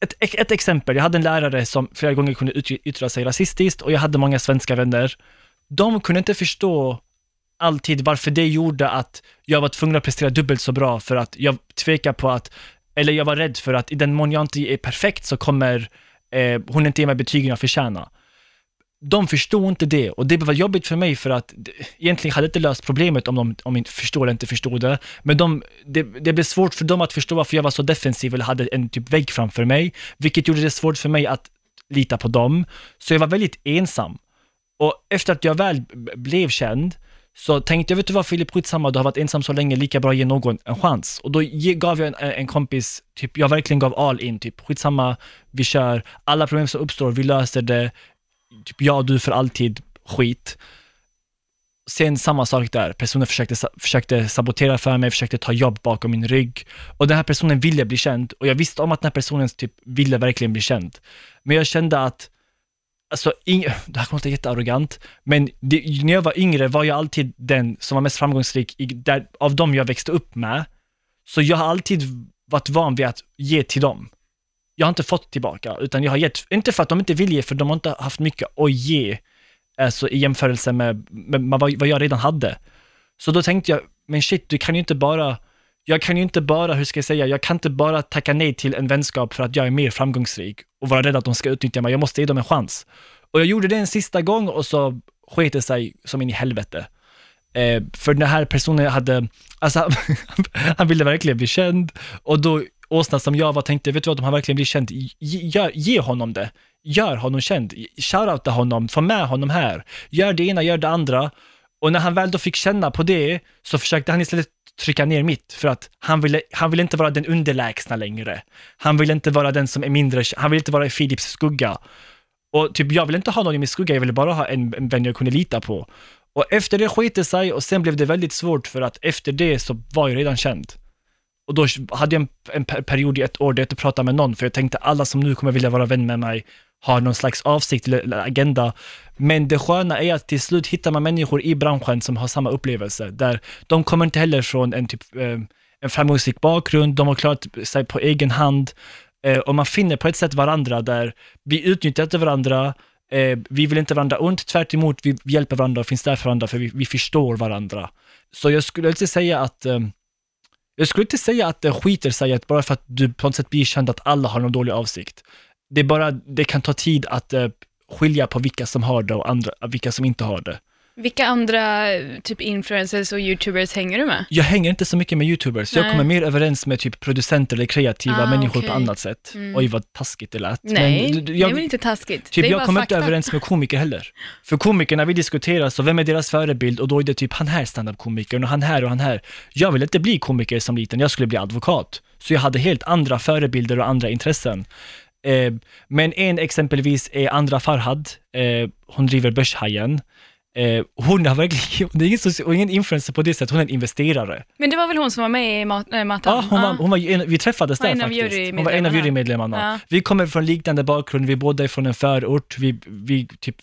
ett, ett exempel, jag hade en lärare som flera gånger kunde yttra, yttra sig rasistiskt och jag hade många svenska vänner. De kunde inte förstå alltid varför det gjorde att jag var tvungen att prestera dubbelt så bra för att jag tvekar på att, eller jag var rädd för att i den mån jag inte är perfekt så kommer eh, hon inte ge mig betygen jag förtjänar de förstod inte det och det var jobbigt för mig för att egentligen hade jag inte löst problemet om de, om inte förstod eller inte förstod det. Men de, det, det blev svårt för dem att förstå varför jag var så defensiv eller hade en typ vägg framför mig, vilket gjorde det svårt för mig att lita på dem. Så jag var väldigt ensam. Och efter att jag väl blev känd så tänkte jag, vet du vad Filip, skitsamma, du har varit ensam så länge, lika bra ge någon en chans. Och då ge, gav jag en, en kompis, typ, jag verkligen gav all in, typ skitsamma, vi kör, alla problem som uppstår, vi löser det, typ jag och du för alltid, skit. Sen samma sak där, personen försökte, försökte sabotera för mig, försökte ta jobb bakom min rygg. Och den här personen ville bli känd och jag visste om att den här personen typ ville verkligen bli känd. Men jag kände att, alltså, ing, det här kommer låta jättearrogant, men det, när jag var yngre var jag alltid den som var mest framgångsrik i, där, av dem jag växte upp med. Så jag har alltid varit van vid att ge till dem. Jag har inte fått tillbaka, utan jag har gett, inte för att de inte vill ge, för de har inte haft mycket att ge, alltså i jämförelse med, med, med vad, vad jag redan hade. Så då tänkte jag, men shit, du kan ju inte bara, jag kan ju inte bara, hur ska jag säga, jag kan inte bara tacka nej till en vänskap för att jag är mer framgångsrik och vara rädd att de ska utnyttja mig, jag måste ge dem en chans. Och jag gjorde det en sista gång och så sket det sig som in i helvete. Eh, för den här personen hade, alltså han, han ville verkligen bli känd och då åsna som jag var tänkte, vet du vad, om han verkligen blir känd, ge, ge honom det. Gör honom känd, shoutouta honom, få med honom här. Gör det ena, gör det andra. Och när han väl då fick känna på det, så försökte han istället trycka ner mitt, för att han ville, han ville inte vara den underlägsna längre. Han ville inte vara den som är mindre, han ville inte vara i Philips skugga. Och typ, jag ville inte ha någon i min skugga, jag ville bara ha en, en vän jag kunde lita på. Och efter det sket det sig och sen blev det väldigt svårt för att efter det så var jag redan känd. Och då hade jag en, en period i ett år där jag inte pratade med någon, för jag tänkte alla som nu kommer vilja vara vän med mig har någon slags avsikt eller, agenda. Men det sköna är att till slut hittar man människor i branschen som har samma upplevelse, där de kommer inte heller från en typ eh, en framgångsrik bakgrund, de har klarat sig på egen hand eh, och man finner på ett sätt varandra där vi utnyttjar inte varandra, eh, vi vill inte varandra ont, tvärt emot, vi hjälper varandra och finns där för varandra för vi, vi förstår varandra. Så jag skulle inte säga att eh, jag skulle inte säga att det skiter sig att bara för att du på något sätt blir känd att alla har någon dålig avsikt. Det är bara, det kan ta tid att eh, skilja på vilka som har det och andra, vilka som inte har det. Vilka andra typ influencers och youtubers hänger du med? Jag hänger inte så mycket med youtubers, jag Nej. kommer mer överens med typ producenter eller kreativa Ah, människor okej. på annat sätt. Mm. Oj vad taskigt det lät. Nej, Men, det jag, är väl inte taskigt? Typ det jag kommer inte överens med komiker heller. För komiker, när vi diskuterar, så vem är deras förebild? Och då är det typ han här standup-komikern och han här och han här. Jag ville inte bli komiker som liten, jag skulle bli advokat. Så jag hade helt andra förebilder och andra intressen. Eh, men en exempelvis är Andra Farhad, eh, hon driver Börshajen. Eh, hon har verkligen, hon är ingen, ingen influencer på det sättet, hon är en investerare. Men det var väl hon som var med i Mat- äh, Matan? Ja, hon var, hon var en, vi träffades där faktiskt. Hon var en av jurymedlemmarna. Ja. Vi kommer från liknande bakgrund, vi båda är från en förort, vi, vi, typ,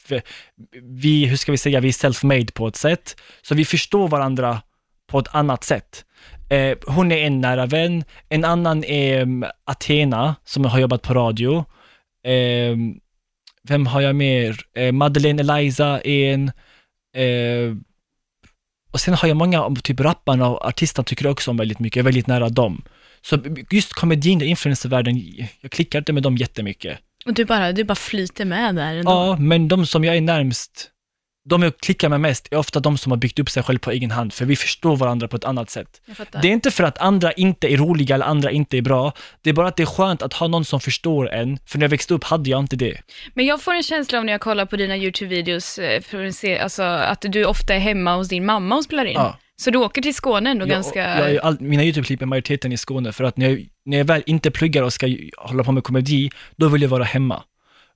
vi, hur ska vi säga, vi är self-made på ett sätt. Så vi förstår varandra på ett annat sätt. Eh, hon är en nära vän, en annan är um, Athena, som har jobbat på radio. Eh, vem har jag mer? Eh, Madeleine Eliza är en. Eh, och sen har jag många, typ rapparna och artisterna tycker jag också om väldigt mycket, jag är väldigt nära dem. Så just komedin och influencervärlden, jag klickar inte med dem jättemycket. Och du bara, du bara flyter med där ändå. Ja, men de som jag är närmst, de jag klickar med mest är ofta de som har byggt upp sig själv på egen hand, för vi förstår varandra på ett annat sätt. Det är inte för att andra inte är roliga eller andra inte är bra, det är bara att det är skönt att ha någon som förstår en, för när jag växte upp hade jag inte det. Men jag får en känsla av när jag kollar på dina YouTube-videos, eh, alltså, att du ofta är hemma hos din mamma och spelar in. Ja. Så du åker till Skåne ändå Jag, ganska... jag, all, mina YouTube-klipp är majoriteten i Skåne, för att när jag, när jag väl inte pluggar och ska hålla på med komedi, då vill jag vara hemma.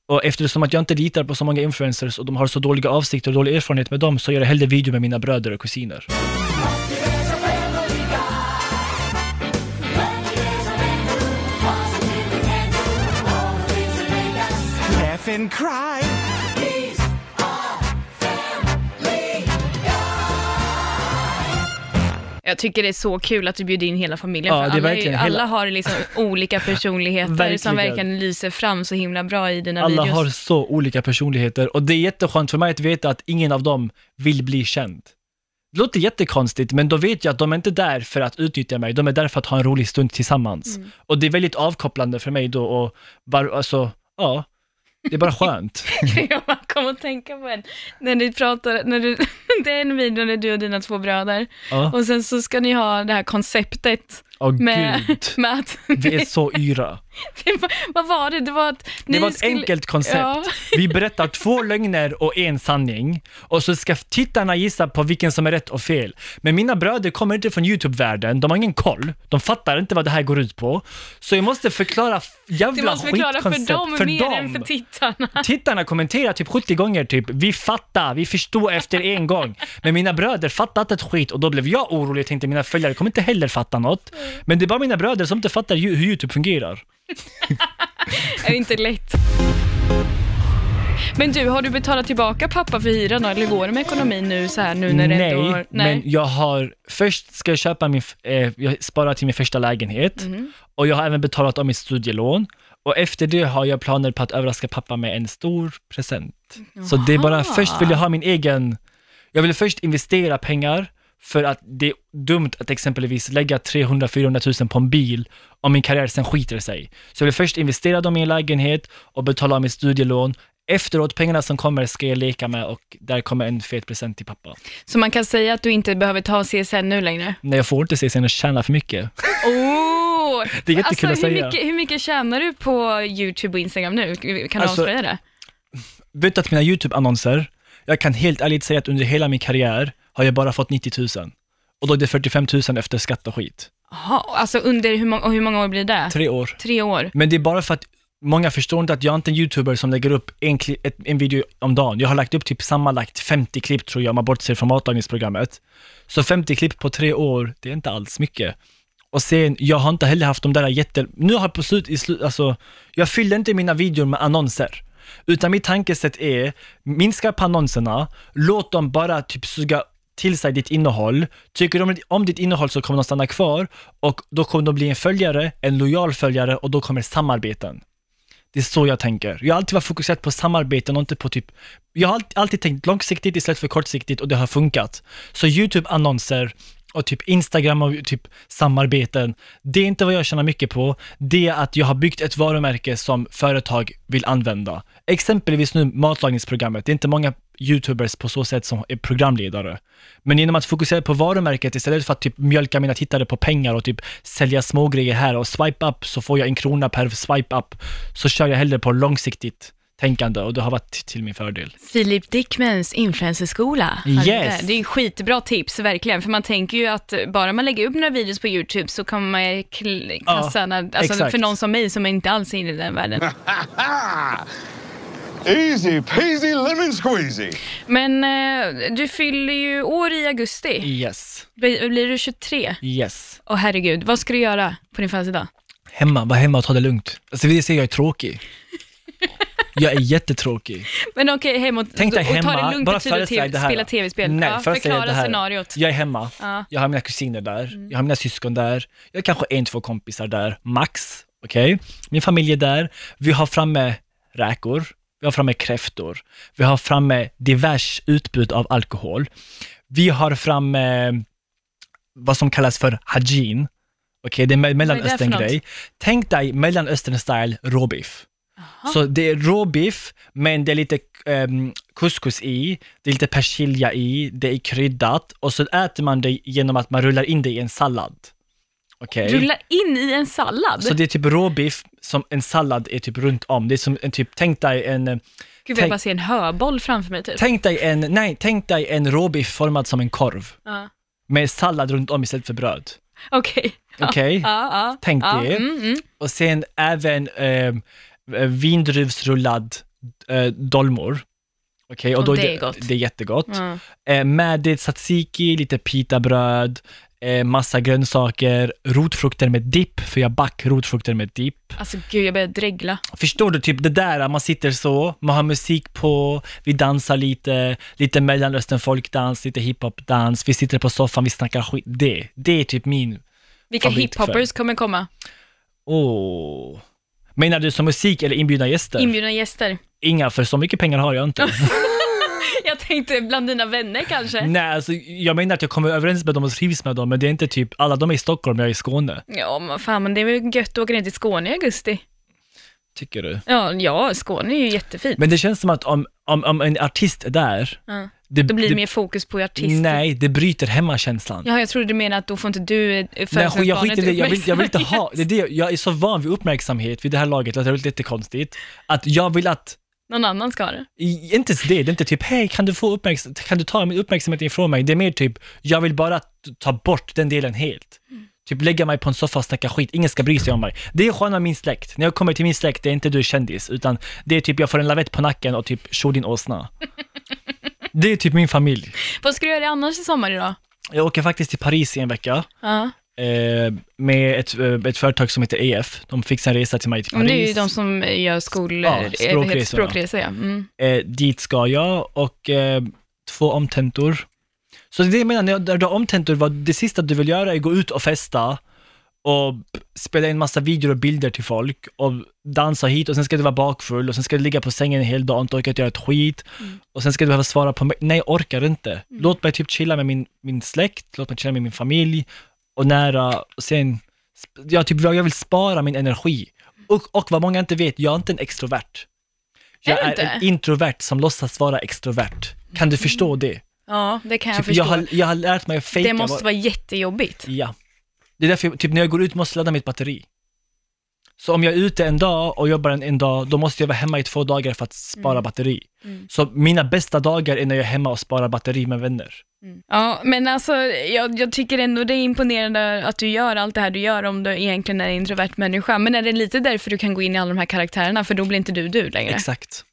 Och eftersom att jag inte litar på så många influencers och de har så dåliga avsikter och dålig erfarenhet med dem, så gör jag hellre video med mina bröder och kusiner. and cry. Jag tycker det är så kul att du bjuder in hela familjen, Ja, för det är alla, verkligen alla hela- har liksom olika personligheter som Verkligen. verkligen lyser fram så himla bra i dina Alla videos. har så olika personligheter och det är jätteskönt för mig att veta att ingen av dem vill bli känd. Det låter jättekonstigt, men då vet jag att de är inte där för att utnyttja mig, de är där för att ha en rolig stund tillsammans. Mm. Och det är väldigt avkopplande för mig då och bara, alltså, ja, det är bara skönt. Kom att tänka på en, när ni pratar, när du, det är en video när du och dina två bröder, Ja. och sen så ska ni ha det här konceptet Åh med, gud, med att, vi är så yra. det var, vad var det? Det var att Det var ett skulle, enkelt koncept. Ja. Vi berättar två lögner och en sanning och så ska tittarna gissa på vilken som är rätt och fel. Men mina bröder kommer inte från YouTube-världen, de har ingen koll, de fattar inte vad det här går ut på. Så jag måste förklara jävla Du måste förklara för dem för mer dem. än för tittarna. Tittarna kommenterar typ 70 gånger typ, vi fattar, vi förstår efter en gång. Men mina bröder fattar inte ett skit och då blev jag orolig och tänkte mina följare kommer inte heller fatta något. Men det är bara mina bröder som inte fattar ju- hur YouTube fungerar. är inte lätt. Men du, har du betalat tillbaka pappa för hyran eller går det med ekonomin nu så här nu när det Nej, ändå har... men jag har, först ska jag köpa min, f- eh, jag sparar till min första lägenhet Mhm. och jag har även betalat av mitt studielån och efter det har jag planer på att överraska pappa med en stor present. Så det är bara, Jaha. först vill jag ha min egen, jag vill först investera pengar för att det är dumt att exempelvis lägga 300-400 000 på en bil om min karriär sen skiter sig. Så jag vill först investera dem i en lägenhet och betala av mitt studielån. Efteråt, pengarna som kommer ska jag leka med och där kommer en fet present till pappa. Så man kan säga att du inte behöver ta CSN nu längre? Nej, jag får inte sen och tjäna för mycket. Oh! Det är jättekul alltså, att hur säga. mycket, hur mycket tjänar du på YouTube och Instagram nu? Kan du Alltså, avslöja det? Vet du att mina YouTube-annonser, jag kan helt ärligt säga att under hela min karriär har jag bara fått 90 000. Och då är det 45 000 efter skatt och skit. Jaha, alltså under hur, många, och hur många år blir det? Tre år. Tre år. Men det är bara för att många förstår inte att jag är inte en YouTuber som lägger upp en, ett, en video om dagen. Jag har lagt upp typ sammanlagt 50 klipp tror jag, om man bortser från matlagningsprogrammet. Så 50 klipp på tre år, det är inte alls mycket. Och sen, jag har inte heller haft de där jätte... Nu har jag på slut, i slut, alltså, jag fyller inte mina videor med annonser. Utan mitt tankesätt är, minska på annonserna, låt dem bara typ suga till sig ditt innehåll. Tycker de om ditt innehåll så kommer de stanna kvar och då kommer de bli en följare, en lojal följare och då kommer samarbeten. Det är så jag tänker. Jag har alltid varit fokuserad på samarbeten och inte på typ, jag har alltid, alltid tänkt långsiktigt istället för kortsiktigt och det har funkat. Så YouTube-annonser och typ Instagram och typ samarbeten, det är inte vad jag tjänar mycket på. Det är att jag har byggt ett varumärke som företag vill använda. Exempelvis nu matlagningsprogrammet, det är inte många YouTubers på så sätt som är programledare. Men genom att fokusera på varumärket istället för att typ mjölka mina tittare på pengar och typ sälja små grejer här och swipe up så får jag en krona per swipe up, så kör jag hellre på långsiktigt tänkande och det har varit till min fördel. Filip Dickmans influencerskola. Yes. Det Det är skitbra tips, verkligen. För man tänker ju att bara man lägger upp några videos på YouTube så kommer man ju kl- Ja, när, alltså för någon som mig som inte alls är inne i den världen. Easy peasy lemon squeezy. Men eh, du fyller ju år i augusti. Yes, Blir, blir du 23? yes. Åh herregud, vad ska du göra på din födelsedag? Hemma, var hemma och ta det lugnt. Alltså vill se jag är tråkig. Jag är jättetråkig. Men okej, hem och, Tänk dig och ta hemma, det lugnt bara föreställ det här. spela tv-spel. Nej, ja, förklara det här. scenariot. Jag är hemma, Ja. Mm. jag har mina kusiner där, jag har mina syskon där, jag har kanske en, två kompisar där, max. Okej? Min familj är där, vi har framme räkor, vi har framme kräftor, vi har framme divers utbud av alkohol, vi har framme vad som kallas för hajin. Okej, det är en det för mellanöstern-grej. Tänk dig mellanöstern-style råbiff. Så det är råbiff, men det är lite um, couscous i, det är lite persilja i, det är kryddat och så äter man det genom att man rullar in det i en sallad. Okej? Rulla in i en sallad? Så det är typ råbiff som en sallad är typ runt om. Det är som en typ, tänk dig en, Gud, jag tänk- bara ser en höboll framför mig typ. tänk dig en, nej, tänk dig en råbiff formad som en korv. Ja. Med sallad runt om istället för bröd. Okej. Ja. Okej? Ja, ja. Tänk ja. det. Mm, mm. Och sen även eh, vindruvsrullad eh, dolmor. Okej, och Och då det är gott. Det är jättegott. Ja. Eh, med det tzatziki, lite pitabröd, eh, massa grönsaker, rotfrukter med dipp, för jag back rotfrukter med dipp. Alltså gud, jag börjar dregla. Förstår du, typ det där, man sitter så, man har musik på, vi dansar lite, lite mellanöstern folkdans, lite hiphopdans, vi sitter på soffan, vi snackar skit. Det, det är typ min, Vilka hiphoppers kommer komma? åh. Menar du som musik eller inbjudna gäster? Inbjudna gäster. Inga, för så mycket pengar har jag inte. Jag tänkte bland dina vänner kanske. Nej, alltså jag menar att jag kommer överens med dem och trivs med dem, men det är inte typ, alla de är i Stockholm, jag är i Skåne. Ja, men fan, men det är väl gött att åka ner till Skåne i augusti. tycker du? Ja, ja, Skåne är ju jättefint. Men det känns som att om, om, om en artist är där, Ja. Det, Då blir det mer fokus på artisten. Nej, det bryter hemmakänslan. Ja, jag trodde du menade att då får inte du eh, födelsedagsbarnet jag skiter det. Jag vill, jag vill inte ha, det är det, jag är så van vid uppmärksamhet vid det här laget att det är lite konstigt. Att jag vill att, Någon annan ska ha det. inte ens det, det är inte typ hej kan du få uppmärksamhet, kan du ta min uppmärksamhet ifrån mig? Det är mer typ, jag vill bara ta bort den delen helt. Typ lägga mig på en soffa och snacka skit, ingen ska bry sig om mig. Det är skönt med min släkt. När jag kommer till min släkt, det är inte du kändis, utan det är typ jag får en lavett på nacken och typ tjo din åsna. Det är typ min familj. Vad ska du göra annars i sommar idag? Jag åker faktiskt till Paris i en vecka. Ja. eh, med ett, eh, ett företag som heter EF. De fixar en resa till mig till Men Paris. det är ju de som gör skol... Ja, eh, språkresorna. språkresor, ja. Mm. Eh, dit ska jag och eh, två omtentor. Så det är det jag menar, när du har omtentor, vad det sista du vill göra är gå ut och festa och spela in massa videor och bilder till folk och dansa hit och sen ska du vara bakfull och sen ska du ligga på sängen en hel dag och inte orka göra ett skit och sen ska du behöva svara på. Nej, orkar inte. Låt mig typ chilla med min, min släkt, låt mig chilla med min familj och nära och sen, jag, typ, jag vill spara min energi. Och, och vad många inte vet, jag är inte en extrovert. Jag Är är en introvert som låtsas vara extrovert. Kan du förstå det? Ja, det kan jag Typ, förstå. jag, har, jag har lärt mig att fejka. det måste vara jättejobbigt. Ja. Det är därför, jag- typ när jag går ut måste jag ladda mitt batteri. Så om jag är ute en dag och jobbar en, en dag, då måste jag vara hemma i två dagar för att spara Mm. batteri. Så mina bästa dagar är när jag är hemma och sparar batteri med vänner. Ja, men alltså jag, jag tycker ändå det är imponerande att du gör allt det här du gör om du egentligen är en introvert människa. Men är det lite därför du kan gå in i alla de här karaktärerna, för då blir inte du du längre? Exakt.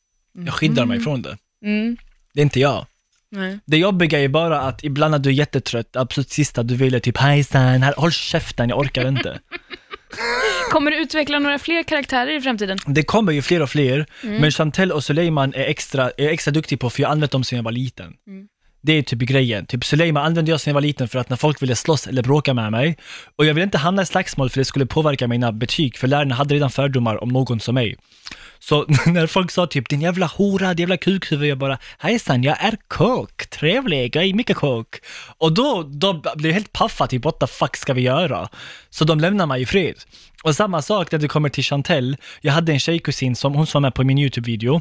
Jag skyddar mig från det. Mm. Det är inte jag. Nej. Det jobbiga är bara att ibland när du är jättetrött, absolut sista du vill är typ hejsan, här, håll käften, jag orkar inte. Kommer du utveckla några fler karaktärer i framtiden? Det kommer ju fler och fler, Mm. men Chantel och Suleiman är extra, är extra duktig på, för jag använt dem sedan jag var liten. Mm. Det är typ grejen. Typ Suleiman använde jag sedan jag var liten för att när folk ville slåss eller bråka med mig, och jag ville inte hamna i slagsmål för det skulle påverka mina betyg, för lärarna hade redan fördomar om någon som mig. Så när folk sa typ din jävla hora, din jävla kukhuvud, jag bara hejsan, jag är kock, trevlig, jag är mycket kock. Och då, då blev jag helt paffa, typ what the fuck ska vi göra? Så de lämnar mig i fred. Och samma sak när det kommer till Chantel, jag hade en tjejkusin som, hon som var med på min YouTube-video,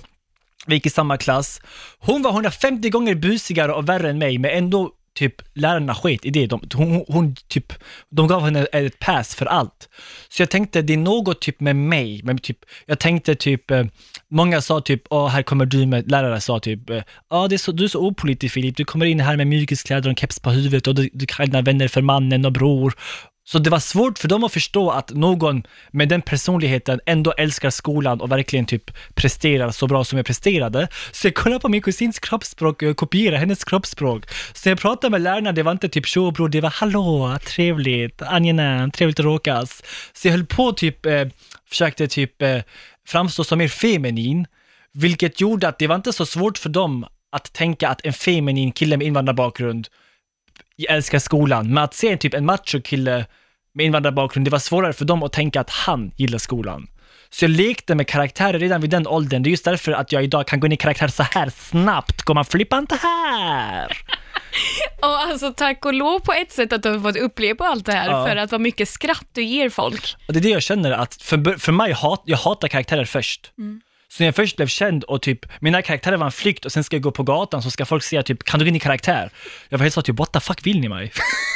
vi gick i samma klass. Hon var 150 gånger busigare och värre än mig, men ändå typ lärarna sket i det. De, hon, hon, typ, de gav henne ett pass för allt. Så jag tänkte, det är något typ med mig, men typ, jag tänkte typ, eh, många sa typ, åh här kommer du med, lärare sa typ, eh, ja det är så, du är så opolitisk Filip, du kommer in här med mjukiskläder och en keps på huvudet och du, du kallar dina vänner för mannen och bror. Så det var svårt för dem att förstå att någon med den personligheten ändå älskar skolan och verkligen typ presterar så bra som jag presterade. Så jag kollade på min kusins kroppsspråk eh, och kopierade hennes kroppsspråk. Så jag pratade med lärarna, det var inte typ tjo bror, det var hallå, trevligt, angenämt, trevligt att råkas. Så jag höll på typ, eh, försökte typ eh, framstå som mer feminin, vilket gjorde att det var inte så svårt för dem att tänka att en feminin kille med invandrarbakgrund jag älskar skolan, men att se typ en macho-kille med invandrarbakgrund, det var svårare för dem att tänka att han gillar skolan. Så jag lekte med karaktärer redan vid den åldern. Det är just därför att jag idag kan gå in i karaktär så här snabbt. Går man flippa inte här? Och alltså tack och lov på ett sätt att du har fått uppleva allt det här, Ja. för att vad mycket skratt du ger folk. Och det är det jag känner att för, för mig, hat, jag hatar karaktärer först. Så när jag först blev känd och typ, mina karaktärer var en flykt och sen ska jag gå på gatan så ska folk säga typ, kan du gå in i karaktär? Jag var helt så typ, what the fuck vill ni mig?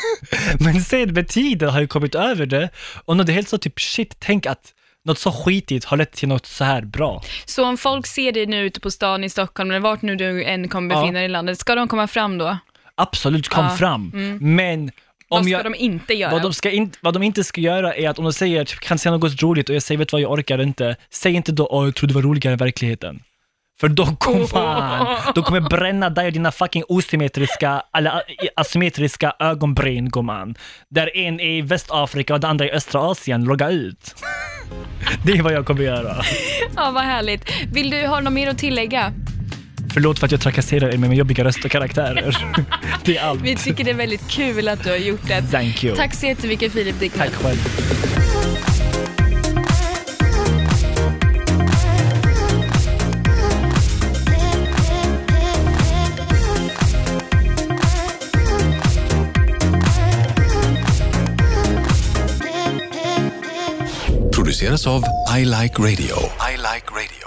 Men sen med tiden har jag kommit över det och nu är det helt så typ, shit, tänk att något så skitigt har lett till något så här bra. Så om folk ser dig nu ute på stan i Stockholm, eller vart nu du än kommer Ja. befinna dig i landet, ska de komma fram då? Absolut, kom Ja, fram. Men Vad ska jag, de inte göra? vad, de ska in, vad de inte ska göra är att om de säger, typ, kan säga något roligt och jag säger, vet vad, jag orkar inte. Säg inte då, åh, jag trodde det var roligare än verkligheten. För då kommer då kommer jag bränna dig och dina fucking osymmetriska, eller asymmetriska ögonbryn gumman. Där en är i Västafrika och den andra i östra Asien, logga ut. Det är vad jag kommer göra. Ja, vad härligt. Vill du ha något mer att tillägga? Förlåt för att jag trakasserar er med min jobbiga röst och karaktärer. Det är allt. Vi tycker det är väldigt kul att du har gjort det. Thank you. Tack så jättemycket Filip Dickman. Tack själv. produceras av I like radio. I like radio.